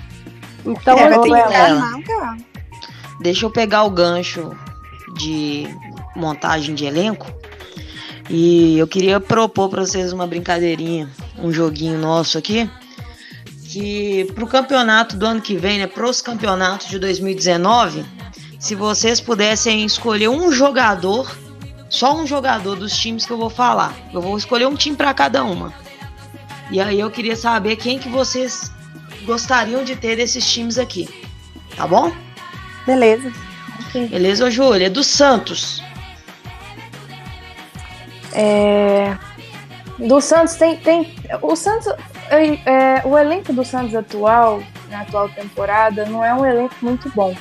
Então, É, treinar, cara. Deixa eu pegar o gancho de montagem de elenco. E eu queria propor para vocês uma brincadeirinha, um joguinho nosso aqui. Que pro campeonato do ano que vem, né? Pros campeonatos de 2019, se vocês pudessem escolher um jogador, só um jogador dos times que eu vou falar. Eu vou escolher um time para cada uma. E aí eu queria saber quem que vocês gostariam de ter desses times aqui. Tá bom? Beleza. Beleza, ô Júlia? Do Santos. É, Do Santos tem. tem o Santos. é, é, o elenco do Santos atual, na atual temporada, não é um elenco muito bom.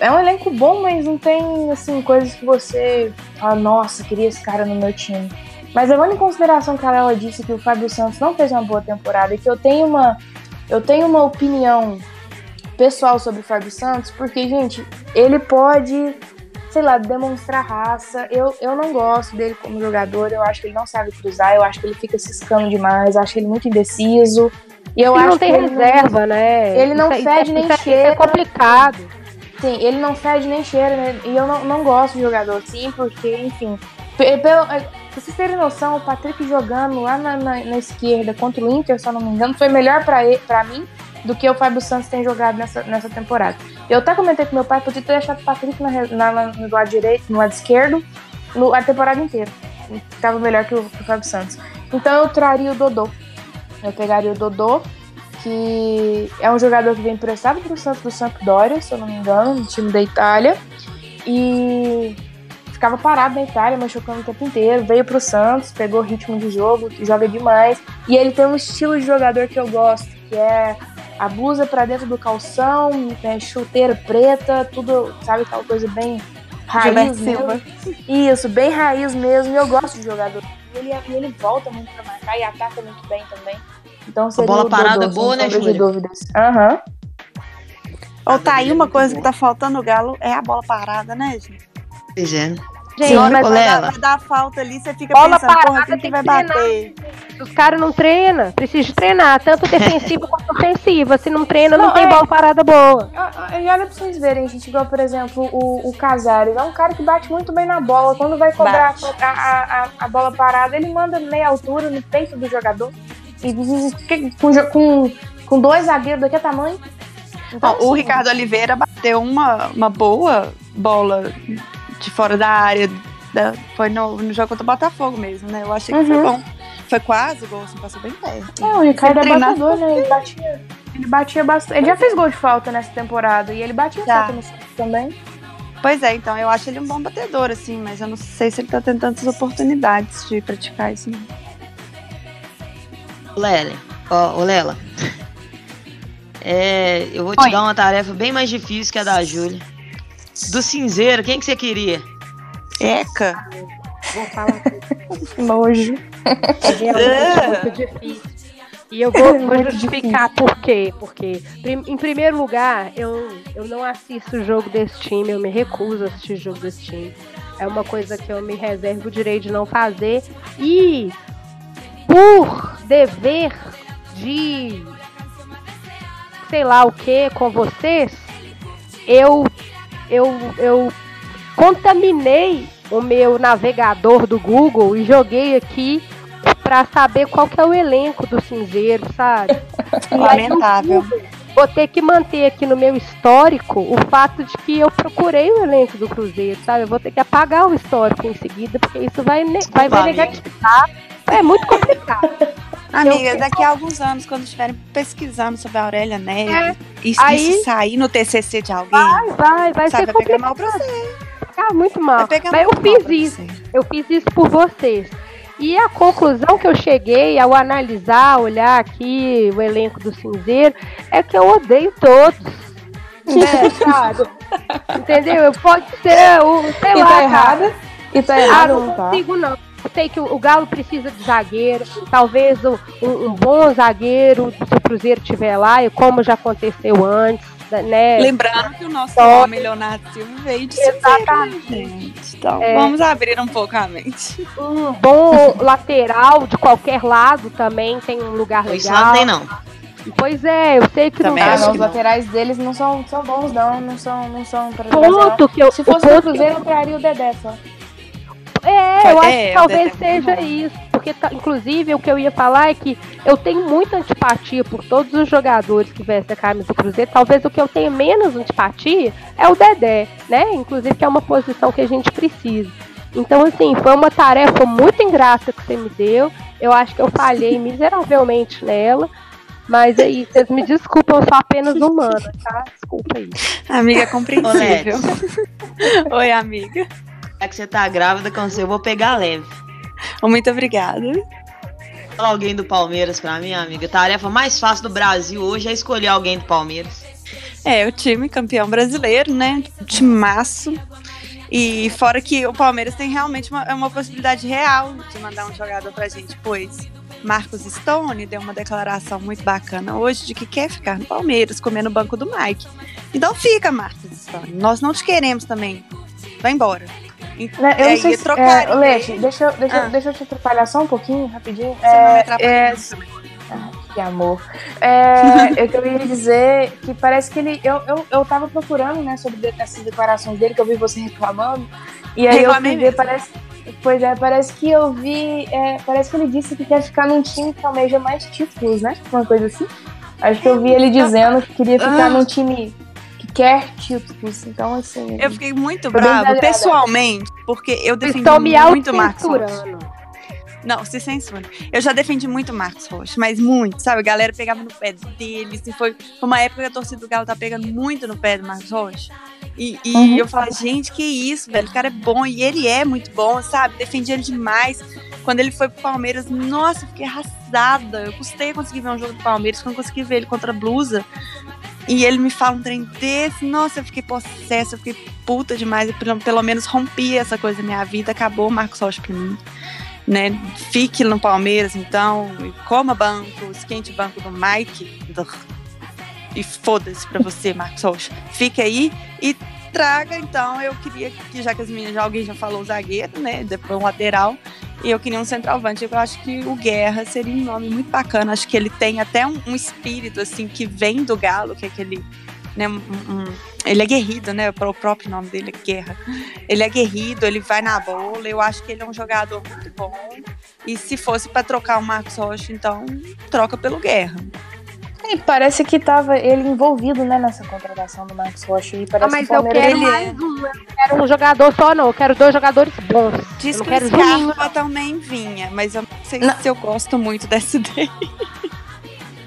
É um elenco bom, mas não tem assim, coisas que você fala, nossa, queria esse cara no meu time. Mas levando em consideração que a Lela disse que o Fábio Santos não fez uma boa temporada e que eu tenho uma. Eu tenho uma opinião pessoal sobre o Fábio Santos, porque, gente, ele pode sei lá, demonstrar raça. Eu, eu não gosto dele como jogador, eu acho que ele não sabe cruzar, eu acho que ele fica ciscando demais, eu acho ele muito indeciso. E eu ele acho não tem reserva, né? ele não Isso- fede isso, nem isso é- isso cheira. é complicado. Sim, ele não fede nem cheira, né? E eu não, não gosto de jogador assim, porque, enfim. pe- Pelo, é, pra vocês terem noção, o Patrick jogando lá na, na, na esquerda contra o Inter, se eu não me engano, foi melhor pra mim do que o Fábio Santos tem jogado nessa, nessa temporada. Eu até comentei com meu pai, podia ter deixado o Patrick na, na, no lado direito, no lado esquerdo, no, a temporada inteira. Tava melhor que o, que o Fábio Santos. Então eu traria o Dodô. Eu pegaria o Dodô, que é um jogador que vem emprestado pro Santos do Sampdoria, se eu não me engano, no time da Itália. E ficava parado na Itália, machucando o tempo inteiro. Veio pro Santos, pegou ritmo de jogo, joga demais. E ele tem um estilo de jogador que eu gosto, que é a blusa pra dentro do calção, né, chuteira preta, tudo, sabe, aquela coisa bem raiz mesmo. Silva. Isso, bem raiz mesmo. E eu gosto de jogador. E ele, ele volta muito pra marcar e ataca muito bem também. Então seria bola o Dodô, parada sem boa, né, Júlia? dúvidas. Aham. Ou tá aí uma coisa que tá faltando no Galo é a bola parada, né, gente? Pois é. Gente, Sim, mas Vai dar, vai dar falta ali, você fica Bola pensando, porra, parada quem que tem vai treinar. bater? Os caras não treinam, precisa treinar, tanto defensiva quanto ofensiva. Se não treina, não, Não, tem é. bola parada boa. E olha pra vocês verem, gente, igual, por exemplo, o, o Casares. É um cara que bate muito bem na bola. Quando vai cobrar a, a, a, a bola parada, ele manda meia altura no peito do jogador. E com, com, com dois zagueiros daquele tamanho. Então, o assim, Ricardo Oliveira bateu uma, uma boa bola de fora da área. da- foi no, no jogo contra o Botafogo mesmo, né? Eu achei que foi Uhum. bom. Foi quase o gol, assim, passou bem perto. É, o Ricardo é batedor, né? Ele batia, ele batia bastante. Ele já fez gol de falta nessa temporada. E ele batia Já. falta no também. Pois é, então eu acho ele um bom batedor, assim, mas eu não sei se ele tá tendo tantas oportunidades de praticar isso. Não. Lele, ó, ô Lela. É, eu vou te Oi. dar uma tarefa bem mais difícil que a da Júlia. Do cinzeiro, quem que você queria? Eca! Vou falar Nojo. É muito difícil. E eu vou, vou Muito justificar por quê. Porque, em primeiro lugar, eu, eu não assisto o jogo desse time, eu me recuso a assistir o jogo desse time. É uma coisa que eu me reservo o direito de não fazer. E por dever de sei lá o que com vocês, eu, eu, eu contaminei o meu navegador do Google e joguei aqui pra saber qual que é o elenco do cinzeiro, sabe? Lamentável. Vou ter que manter aqui no meu histórico o fato de que eu procurei o elenco do Cruzeiro, sabe? Eu vou ter que apagar o histórico em seguida, porque isso vai, vai, vai negativar. É muito complicado. Amiga, Eu- daqui a alguns anos, quando estiverem pesquisando sobre a Aurélia Neves, É. isso, Aí- sair no TCC de alguém, Vai, vai, vai sabe, ser vai pegar complicado. mal pra você. Ficar muito mal. Vai pegar Mas eu fiz isso. Eu fiz isso por vocês. E a conclusão que eu cheguei ao analisar, olhar aqui o elenco do cinzeiro, é que eu odeio todos. É? Entendeu? Eu Pode ser o. Sei E lá. tá errada. E tá Ah, errado, não não tá? consigo não. Eu sei que o o Galo precisa de zagueiro, talvez um, um- um bom zagueiro, se o Cruzeiro estiver lá, e como já aconteceu antes, né? Lembrando que o nosso Só- homem Leonardo Silva veio de Silveira, Exatamente. né, gente? Então, É. vamos abrir um pouco a mente. Um bom lateral de qualquer lado também tem um lugar legal. Isso não tem, não. Pois é, eu sei que Também não acho não, que os não. laterais deles não são, são bons, não. Não são, não são não. ponto que eu. Se o fosse no Cruzeiro, eu traria o Dedé só. É, eu acho é, que talvez é seja bom. isso. Porque, inclusive, o que eu ia falar é que eu tenho muita antipatia por todos os jogadores que vestem a camisa do Cruzeiro. Talvez o que eu tenha menos antipatia é o Dedé, né? Inclusive, que é uma posição que a gente precisa. Então, assim, foi uma tarefa muito ingrata que você me deu. Eu acho que eu falhei miseravelmente nela. Mas aí, vocês me desculpam, eu sou apenas humana, tá? Desculpa aí. Amiga, é compreensível. Oi, amiga. Já que você tá grávida você, eu vou pegar leve. Muito obrigada. Fala alguém do Palmeiras pra mim, amiga. A tarefa mais fácil do Brasil hoje é escolher alguém do Palmeiras. É, o time campeão brasileiro, né? Timaço. E fora que o Palmeiras tem realmente uma, é uma possibilidade real de mandar um jogador pra gente, pois Marcos Stone deu uma declaração muito bacana hoje de que quer ficar no Palmeiras, comer no banco do Mike. Então fica, Marcos Stone. Nós não te queremos também. Vai embora. E, Né, Eu e não sei se... trocaria É, ele. deixa, eu- deixa, eu- Ah. deixa eu te atrapalhar só um pouquinho, rapidinho. Você não me É, atrapalha é, também. Que amor. É, eu queria dizer que parece que ele. Eu, eu, eu tava procurando, né, sobre essas declarações dele, que eu vi você reclamando. E aí Reclamei eu fui ver, parece. Pois é, parece que eu vi. é, parece que ele disse que quer ficar num time que almeja mais títulos, né? Uma coisa assim. Acho que eu vi ele dizendo que queria ficar Ah. num time que quer títulos. Então, assim. Eu fiquei muito brava, pessoalmente, porque eu defendi estão me muito Marcos Rocha. Não, se censura. Eu já defendi muito o Marcos Rocha, mas muito, sabe? A galera pegava no pé dele. Assim, foi uma época que a torcida do Galo tá pegando muito no pé do Marcos Rocha. E, e Uhum. eu falava, gente, que isso, velho? O cara é bom e ele é muito bom, sabe? Defendi ele demais. Quando ele foi pro Palmeiras, nossa, eu fiquei arrasada. Eu custei a conseguir ver um jogo do Palmeiras, quando eu consegui ver ele contra a Blusa. E ele me fala um trem desse, nossa, eu fiquei possessa, eu fiquei puta demais. Eu, pelo, pelo menos rompi essa coisa na minha vida, acabou o Marcos Rocha pra mim né? Fique no Palmeiras, então, e coma banco, esquente banco do Mike. E foda-se pra você, Marcos Rocha. Fique aí e traga, então, eu queria que, já que as meninas, já alguém já falou zagueiro, né? Depois um lateral, E eu queria um centroavante. Eu acho que o Guerra seria um nome muito bacana. Acho que ele tem até um, um espírito, assim, que vem do Galo, que é aquele. Né, um, um, ele é guerrido, né? O próprio nome dele é Guerra. Ele é guerrido, ele vai na bola. Eu acho que ele é um jogador muito bom. E se fosse para trocar o Marcos Rocha, então troca pelo Guerra. E parece que tava ele envolvido, né, nessa contratação do Marcos Rocha. E parece Ah, mas que o eu quero ele mais um. Eu quero um jogador só, não. Eu quero dois jogadores bons. Diz eu que quero o Scarpa também vinha, mas eu não sei Não. se eu gosto muito dessa ideia.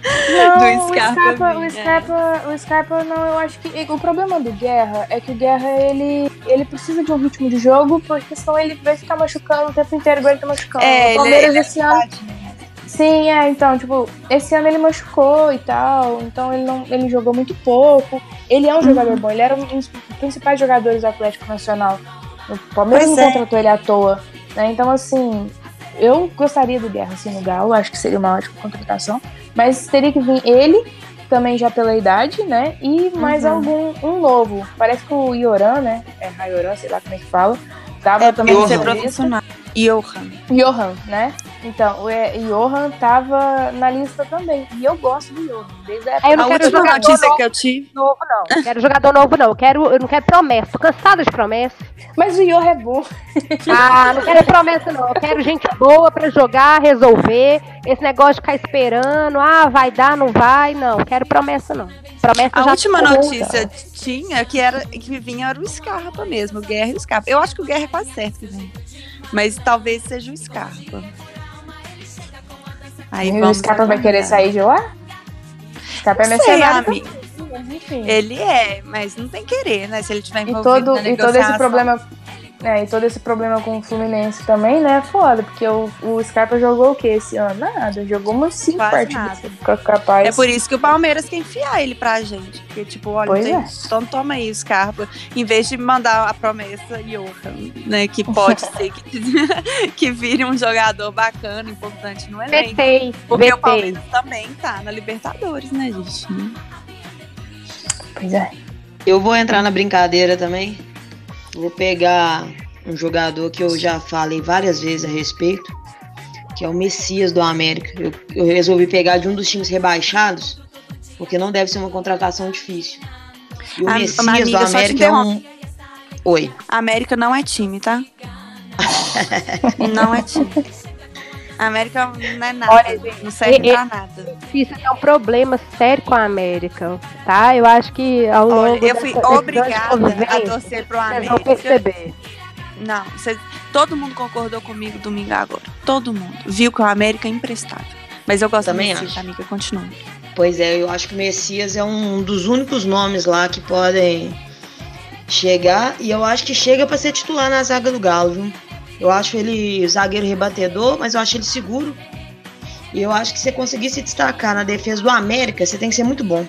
Não, do o Scarpa Scarpa, o. Scarpa, o Scarpa não, eu acho que o problema do Guerra é que o Guerra ele, ele precisa de um ritmo de jogo, porque senão ele vai ficar machucando o tempo inteiro, ele tá machucando. É, o Palmeiras ele, ele esse ano. Sim, é, então, tipo, esse ano ele machucou e tal, então ele não ele jogou muito pouco. Ele é um jogador bom, ele era um dos principais jogadores do Atlético Nacional. O Palmeiras não é. contratou ele à toa, né? Então, assim, eu gostaria do Guerra assim no Galo, acho que seria uma ótima contratação, mas teria que vir ele também já pela idade, né? E mais Uhum. algum um novo. Parece que o Ioran, né? É Raioran, sei lá como é que fala. Tava É, também Johan. Johan. Johan, né? Então, o é, Johan tava na lista também. E eu gosto do Johan, desde a época. Eu não a quero última jogador notícia novo, que eu tive. novo, não. Eu quero jogador novo, não. Eu, quero, eu não quero promessa. Tô cansada de promessa. Mas o Johan é bom. Ah, não quero promessa, não. Eu quero gente boa pra jogar, resolver. Esse negócio de ficar esperando. Ah, vai dar, não vai. Não, quero promessa, não. Promessa A já última tá. notícia tinha que era que vinha era o Scarpa mesmo, o Guerra e o Scarpa. Eu acho que o Guerra é quase certo que vem. Mas talvez seja o Scarpa. Aí E o Scarpa vai querer sair de lá? Scarpa é Não sei, mercenário amigo. também, mas enfim. Ele é, mas não tem querer, né? Se ele tiver E envolvido todo, na e todo esse problema. É, e todo esse problema com o Fluminense também, né? É foda, porque o, o Scarpa jogou o que esse ano? Nada, jogou umas cinco Quase partidas. nada. Fica capaz. É por isso que o Palmeiras quer enfiar ele pra gente. Porque, tipo, olha, Pois tem, é. então toma aí o Scarpa. Em vez de mandar a promessa Johan, né? Que pode ser que, que vire um jogador bacana, importante no elenco. Vetei, Porque o vetei. Palmeiras também tá na Libertadores, né, gente? Pois é. Eu vou entrar na brincadeira também. Vou pegar um jogador que eu já falei várias vezes a respeito, que é o Messias do América. Eu, eu resolvi pegar de um dos times rebaixados, porque não deve ser uma contratação difícil. E o Ah, Messias amiga, do América é um. Oi. A América não é time, tá? não é time. A América não é nada. Olha, não serve e- pra nada. Isso é um problema sério com a América, tá? Eu acho que ao longo Olha, eu fui dessa- obrigada a torcer pro Vocês vão América. perceber. Não, cês- todo mundo concordou comigo domingo agora. Todo mundo. Viu que o América é imprestável. Mas eu gosto Também do Messias, acho. amiga. Continua. Pois é, eu acho que o Messias é um dos únicos nomes lá que podem chegar. E eu acho que chega pra ser titular na zaga do Galo, viu? Eu acho ele zagueiro rebatedor, mas eu acho ele seguro. E eu acho que se você conseguir se destacar na defesa do América, você tem que ser muito bom.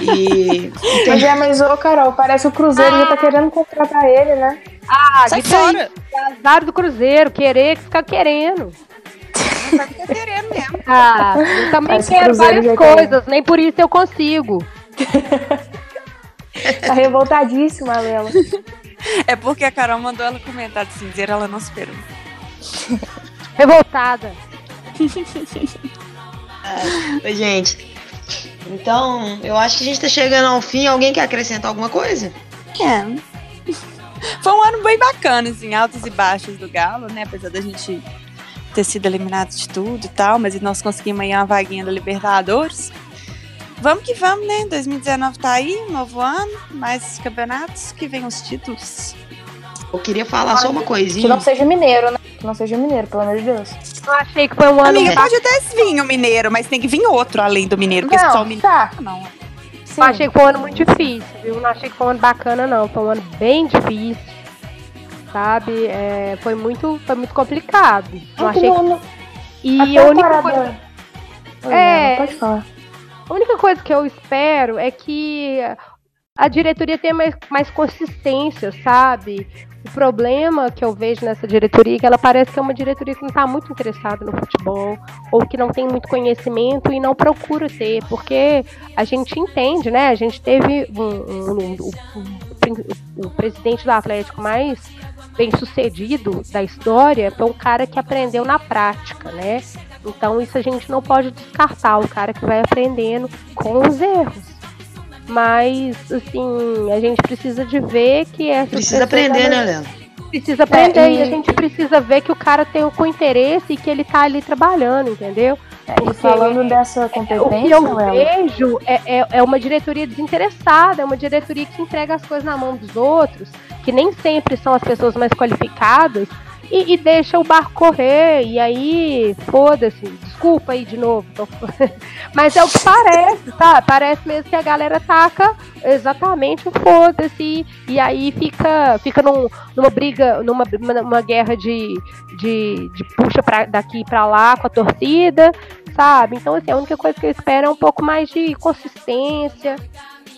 E, tem- Mas é, mas ô Carol, parece que o Cruzeiro já tá querendo contratar ele, né? Ah, Sai aí, fora. azar do Cruzeiro, querer que fica querendo. Tá querendo mesmo. Ah, eu também que quero várias quer. coisas, nem por isso eu consigo. Tá revoltadíssima, Lela. É porque a Carol mandou ela comentar de cinzeiro, ela não esperou. Revoltada. Oi, gente. Então, eu acho que a gente tá chegando ao fim. Alguém quer acrescentar alguma coisa? É. Foi um ano bem bacana, assim, altos e baixos do Galo, né? Apesar da gente ter sido eliminado de tudo e tal, mas nós conseguimos aí uma vaguinha da Libertadores. Vamos que vamos, né? 2019 tá aí, um novo ano, mais campeonatos, que vem os títulos. Eu queria falar só uma Que coisinha. não seja mineiro, né? Que não seja mineiro, pelo amor de Deus. Eu achei que foi um ano. Amiga, pode até vir o mineiro, mas tem que vir outro além do mineiro, porque só o Não, mineiro tá. não. Sim. Eu achei que foi um ano muito difícil, viu? Não achei que foi um ano bacana, não. Foi um ano bem difícil. Sabe? É, foi, muito, foi muito complicado. Não achei que... Não, não, E até a única coisa. Oi, É. Pode falar. A única coisa que eu espero é que a diretoria tenha mais, mais consistência, sabe? O problema que eu vejo nessa diretoria é que ela parece que é uma diretoria que não está muito interessada no futebol, ou que não tem muito conhecimento e não procura ter, porque a gente entende, né? A gente teve um, um, um, o presidente do Atlético mais bem sucedido da história foi um cara que aprendeu na prática, né? Então isso a gente não pode descartar, o cara que vai aprendendo com os erros. Mas, assim, a gente precisa de ver que essa. Precisa aprender, né, Léo? Precisa aprender é, e... e... a gente precisa ver que o cara tem com interesse e que ele tá ali trabalhando, entendeu? É, e falando dessa competência, o que eu vejo é, é, é, uma diretoria desinteressada, é uma diretoria que entrega as coisas na mão dos outros, que nem sempre são as pessoas mais qualificadas, e, e deixa o barco correr. E aí, foda-se, desculpa aí de novo. Tô... Mas é o que parece, sabe? Parece mesmo que a galera taca exatamente o foda-se. E aí fica, fica num, numa briga, numa, numa guerra de, de, de puxa pra, daqui pra lá com a torcida, sabe? Então, assim, a única coisa que eu espero é um pouco mais de consistência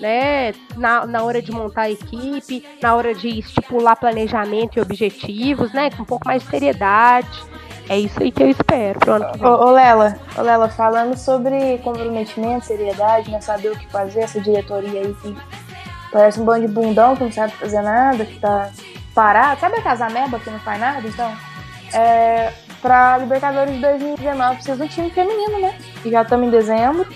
né? Na, na hora de montar a equipe, na hora de estipular planejamento e objetivos, né? Com um pouco mais de seriedade. É isso aí que eu espero pro. Ô, ô Lela, ô Lela, falando sobre comprometimento, seriedade, né? Saber o que fazer, essa diretoria aí que parece um bando de bundão que não sabe fazer nada, que tá parado. Sabe a Casa Meba que não faz nada? Então, é, pra Libertadores de 2019 precisa de um time feminino, né? E já estamos em dezembro.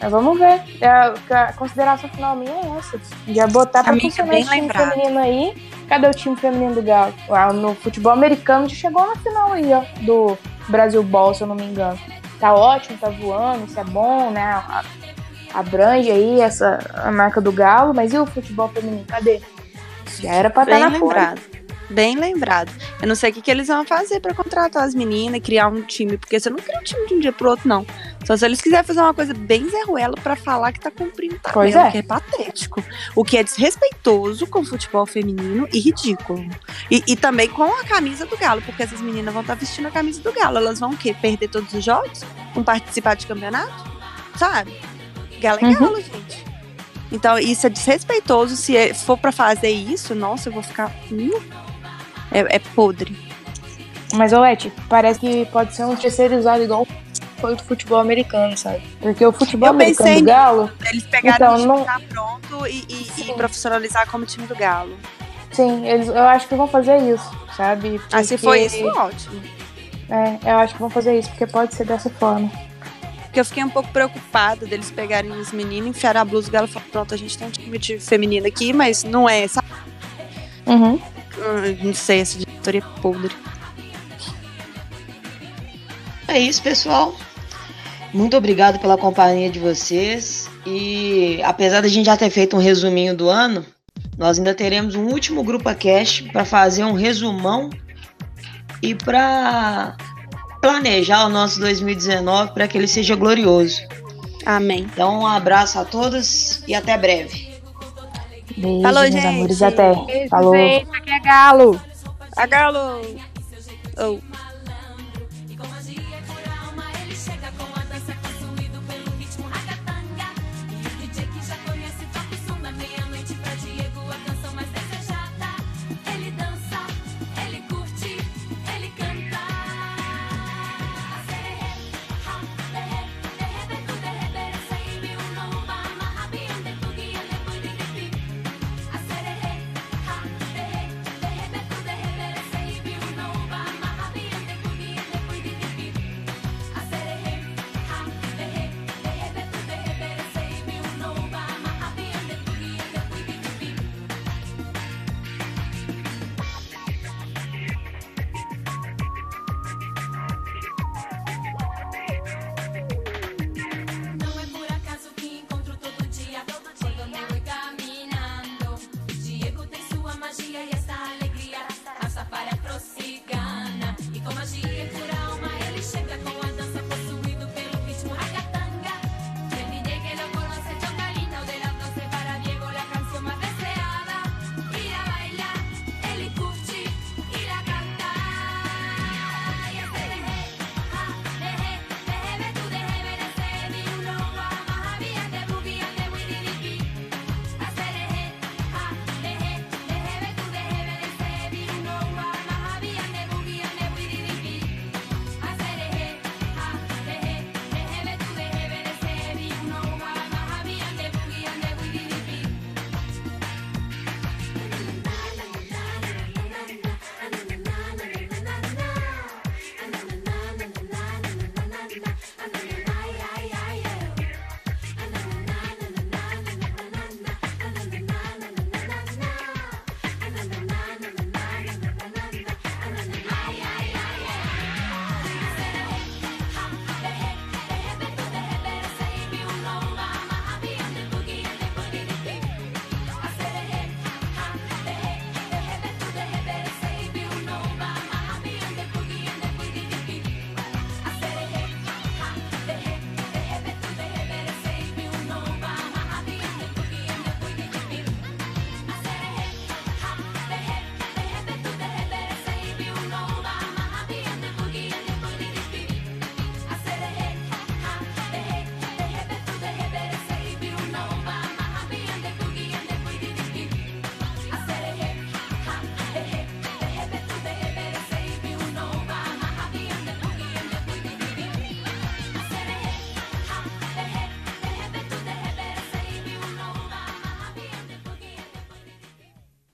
Mas vamos ver. É, a consideração final minha é essa. Já botar pra Amiga, funcionar esse time lembrado. feminino aí. Cadê o time feminino do Galo? Ah, no futebol americano já chegou na final aí, ó. Do Brasil Ball, se eu não me engano. Tá ótimo, tá voando, isso é bom, né? Abrange aí essa a marca do Galo, mas e o futebol feminino? Cadê? Já era pra estar tá na lembrado. Fora. Bem lembrado. Eu não sei o que, que eles vão fazer para contratar as meninas, criar um time, porque você não cria um time de um dia pro outro, não. Só se eles quiserem fazer uma coisa bem zerruela para falar que tá cumprindo tabela, pois é. que é patético. O que é desrespeitoso com o futebol feminino e ridículo. E, e também com a camisa do Galo, porque essas meninas vão estar tá vestindo a camisa do Galo. Elas vão o quê? Perder todos os jogos? Não participar de campeonato? Sabe? Galo é uhum. Galo, gente. Então, isso é desrespeitoso. Se é, for para fazer isso, nossa, eu vou ficar. É, é podre. Mas, Olete, parece que pode ser um terceirizado igual foi o futebol americano, sabe? Porque o futebol eu americano do Galo. Eles pegaram então, o time não... pronto e, e, e, profissionalizar como time do Galo. Sim, eles, eu acho que vão fazer isso, sabe? Porque... Ah, se for isso, ótimo. É, eu acho que vão fazer isso, porque pode ser dessa forma. Porque eu fiquei um pouco preocupada deles pegarem os meninos, enfiar a blusa do Galo e falar, pronto, a gente tem um time feminino aqui, mas não é, sabe? Uhum. Não sei, essa diretoria é podre. É isso, pessoal. Muito obrigado pela companhia de vocês. E apesar da gente já ter feito um resuminho do ano, nós ainda teremos um último grupo cash para fazer um resumão e para planejar o nosso 2019 para que ele seja glorioso. Amém. Então, um abraço a todos e até breve. Beijo, Falou, meus gente. amores. Até. Beijo, Falou. Gente, aqui é Galo. A Galo. Oh.